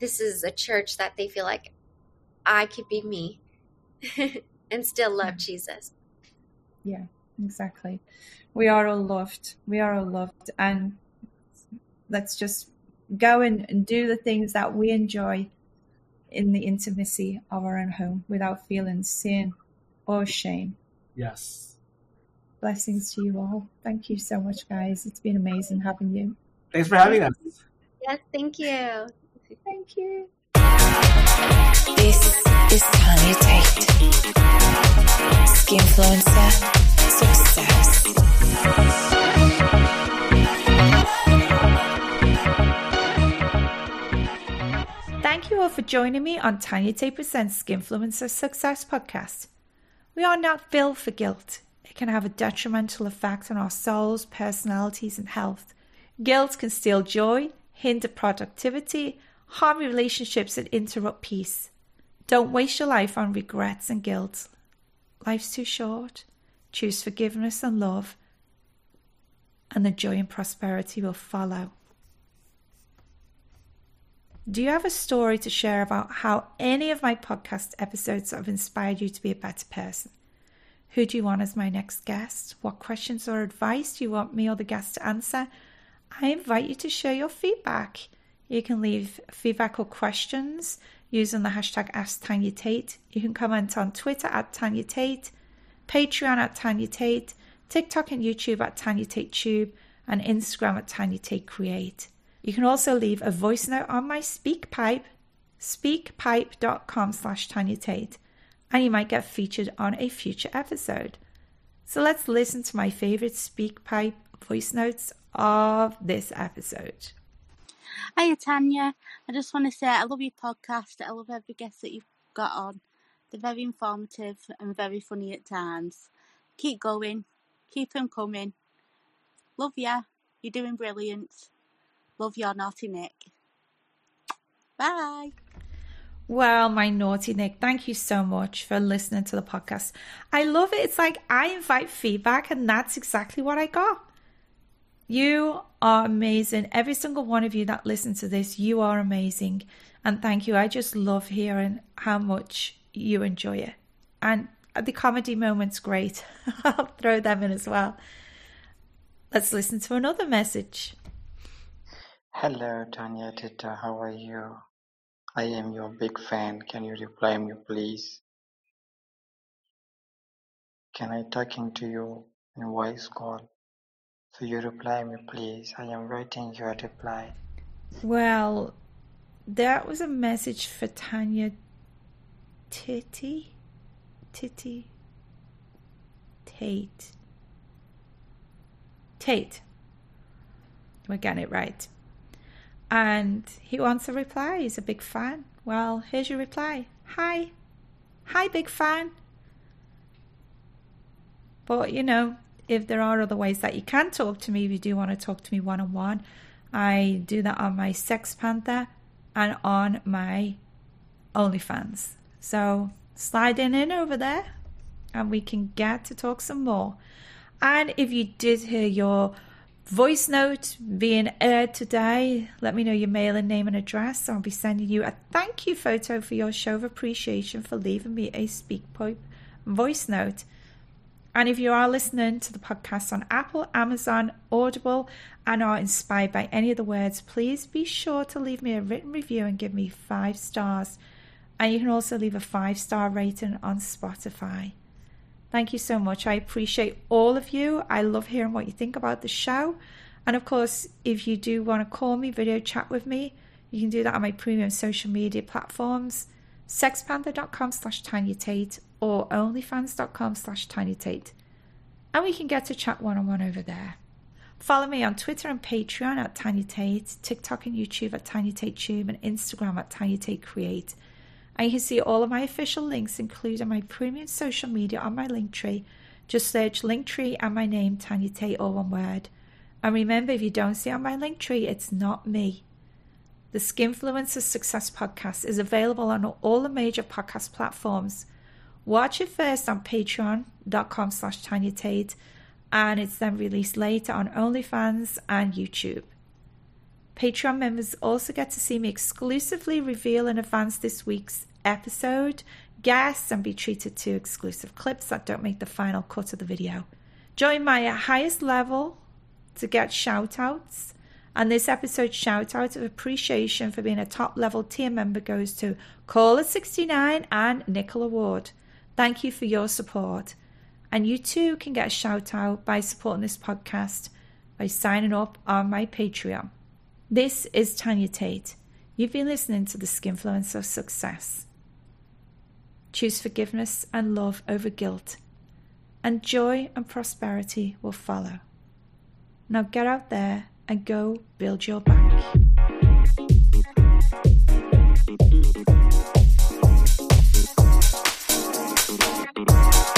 this is a church that they feel like I could be me [LAUGHS] and still love Jesus. Yeah, exactly. We are all loved. We are all loved. And let's just go and, and do the things that we enjoy in the intimacy of our own home without feeling sin or shame. Yes. Blessings to you all. Thank you so much, guys. It's been amazing having you. Thanks for having us. Yes, thank you. Thank you. Joining me on Tanya Tate Presents Skinfluencer Success Podcast. We are not built for guilt. It can have a detrimental effect on our souls, personalities, and health. Guilt can steal joy, hinder productivity, harm relationships, and interrupt peace. Don't waste your life on regrets and guilt. Life's too short. Choose forgiveness and love, and the joy and prosperity will follow. Do you have a story to share about how any of my podcast episodes have inspired you to be a better person? Who do you want as my next guest? What questions or advice do you want me or the guest to answer? I invite you to share your feedback. You can leave feedback or questions using the hashtag AskTanyaTate. You can comment on Twitter at Tanya Tate, Patreon at Tanya Tate, TikTok and YouTube at Tanya Tate Tube, and Instagram at Tanya Tate Create. You can also leave a voice note on my SpeakPipe, speakpipe.com slash Tanya and you might get featured on a future episode. So let's listen to my favorite SpeakPipe voice notes of this episode. Hiya Tanya, I just want to say I love your podcast. I love every guest that you've got on. They're very informative and very funny at times. Keep going, keep them coming. Love ya. You're doing brilliant. Love your naughty Nick. Bye. Well, my naughty Nick, thank you so much for listening to the podcast. I love it. It's like I invite feedback, and that's exactly what I got. You are amazing. Every single one of you that listen to this, you are amazing. And thank you. I just love hearing how much you enjoy it. And the comedy moment's great. [LAUGHS] I'll throw them in as well. Let's listen to another message. Hello, Tanya Tita, how are you? I am your big fan. Can you reply me, please? Can I talk into you in voice call? So you reply me, please. I am waiting your reply. Well, that was a message for Tanya Titty? Titty? Tate. Tate. We're getting it right. And he wants a reply. He's a big fan. Well, here's your reply. Hi. Hi, big fan. But, you know, if there are other ways that you can talk to me, if you do want to talk to me one on one, I do that on my Sex Panther and on my OnlyFans. So slide in, over there and we can get to talk some more. And if you did hear your voice note being aired today, let me know your mailing name and address. I'll be sending you a thank you photo for your show of appreciation for leaving me a SpeakPipe voice note. And if you are listening to the podcast on Apple, Amazon, Audible, and are inspired by any of the words, please be sure to leave me a written review and give me five stars. And you can also leave a five star rating on Spotify. Thank you so much. I appreciate all of you. I love hearing what you think about the show. And of course, if you do want to call me, video chat with me, you can do that on my premium social media platforms, sexpanther.com slash Tanya Tate or onlyfans.com slash Tanya Tate. And we can get to chat one on one over there. Follow me on Twitter and Patreon at Tanya Tate, TikTok and YouTube at Tanya Tate Tube, and Instagram at Tanya Tate Create. And you can see all of my official links, including my premium social media on my link tree. Just search Linktree and my name, Tanya Tate, all one word. And remember, if you don't see on my link tree, it's not me. The Skinfluencer Success Podcast is available on all the major podcast platforms. Watch it first on patreon.com slash Tanya Tate, and it's then released later on OnlyFans and YouTube. Patreon members also get to see me exclusively reveal in advance this week's episode, guests, and be treated to exclusive clips that don't make the final cut of the video. Join my highest level to get shout outs. And this episode's shout out of appreciation for being a top level tier member goes to Caller69 and Nicola Ward. Thank you for your support. And you too can get a shout out by supporting this podcast by signing up on my Patreon. This is Tanya Tate. You've been listening to the Skinfluencer Success. Choose forgiveness and love over guilt, and joy and prosperity will follow. Now get out there and go build your bank. Thank you.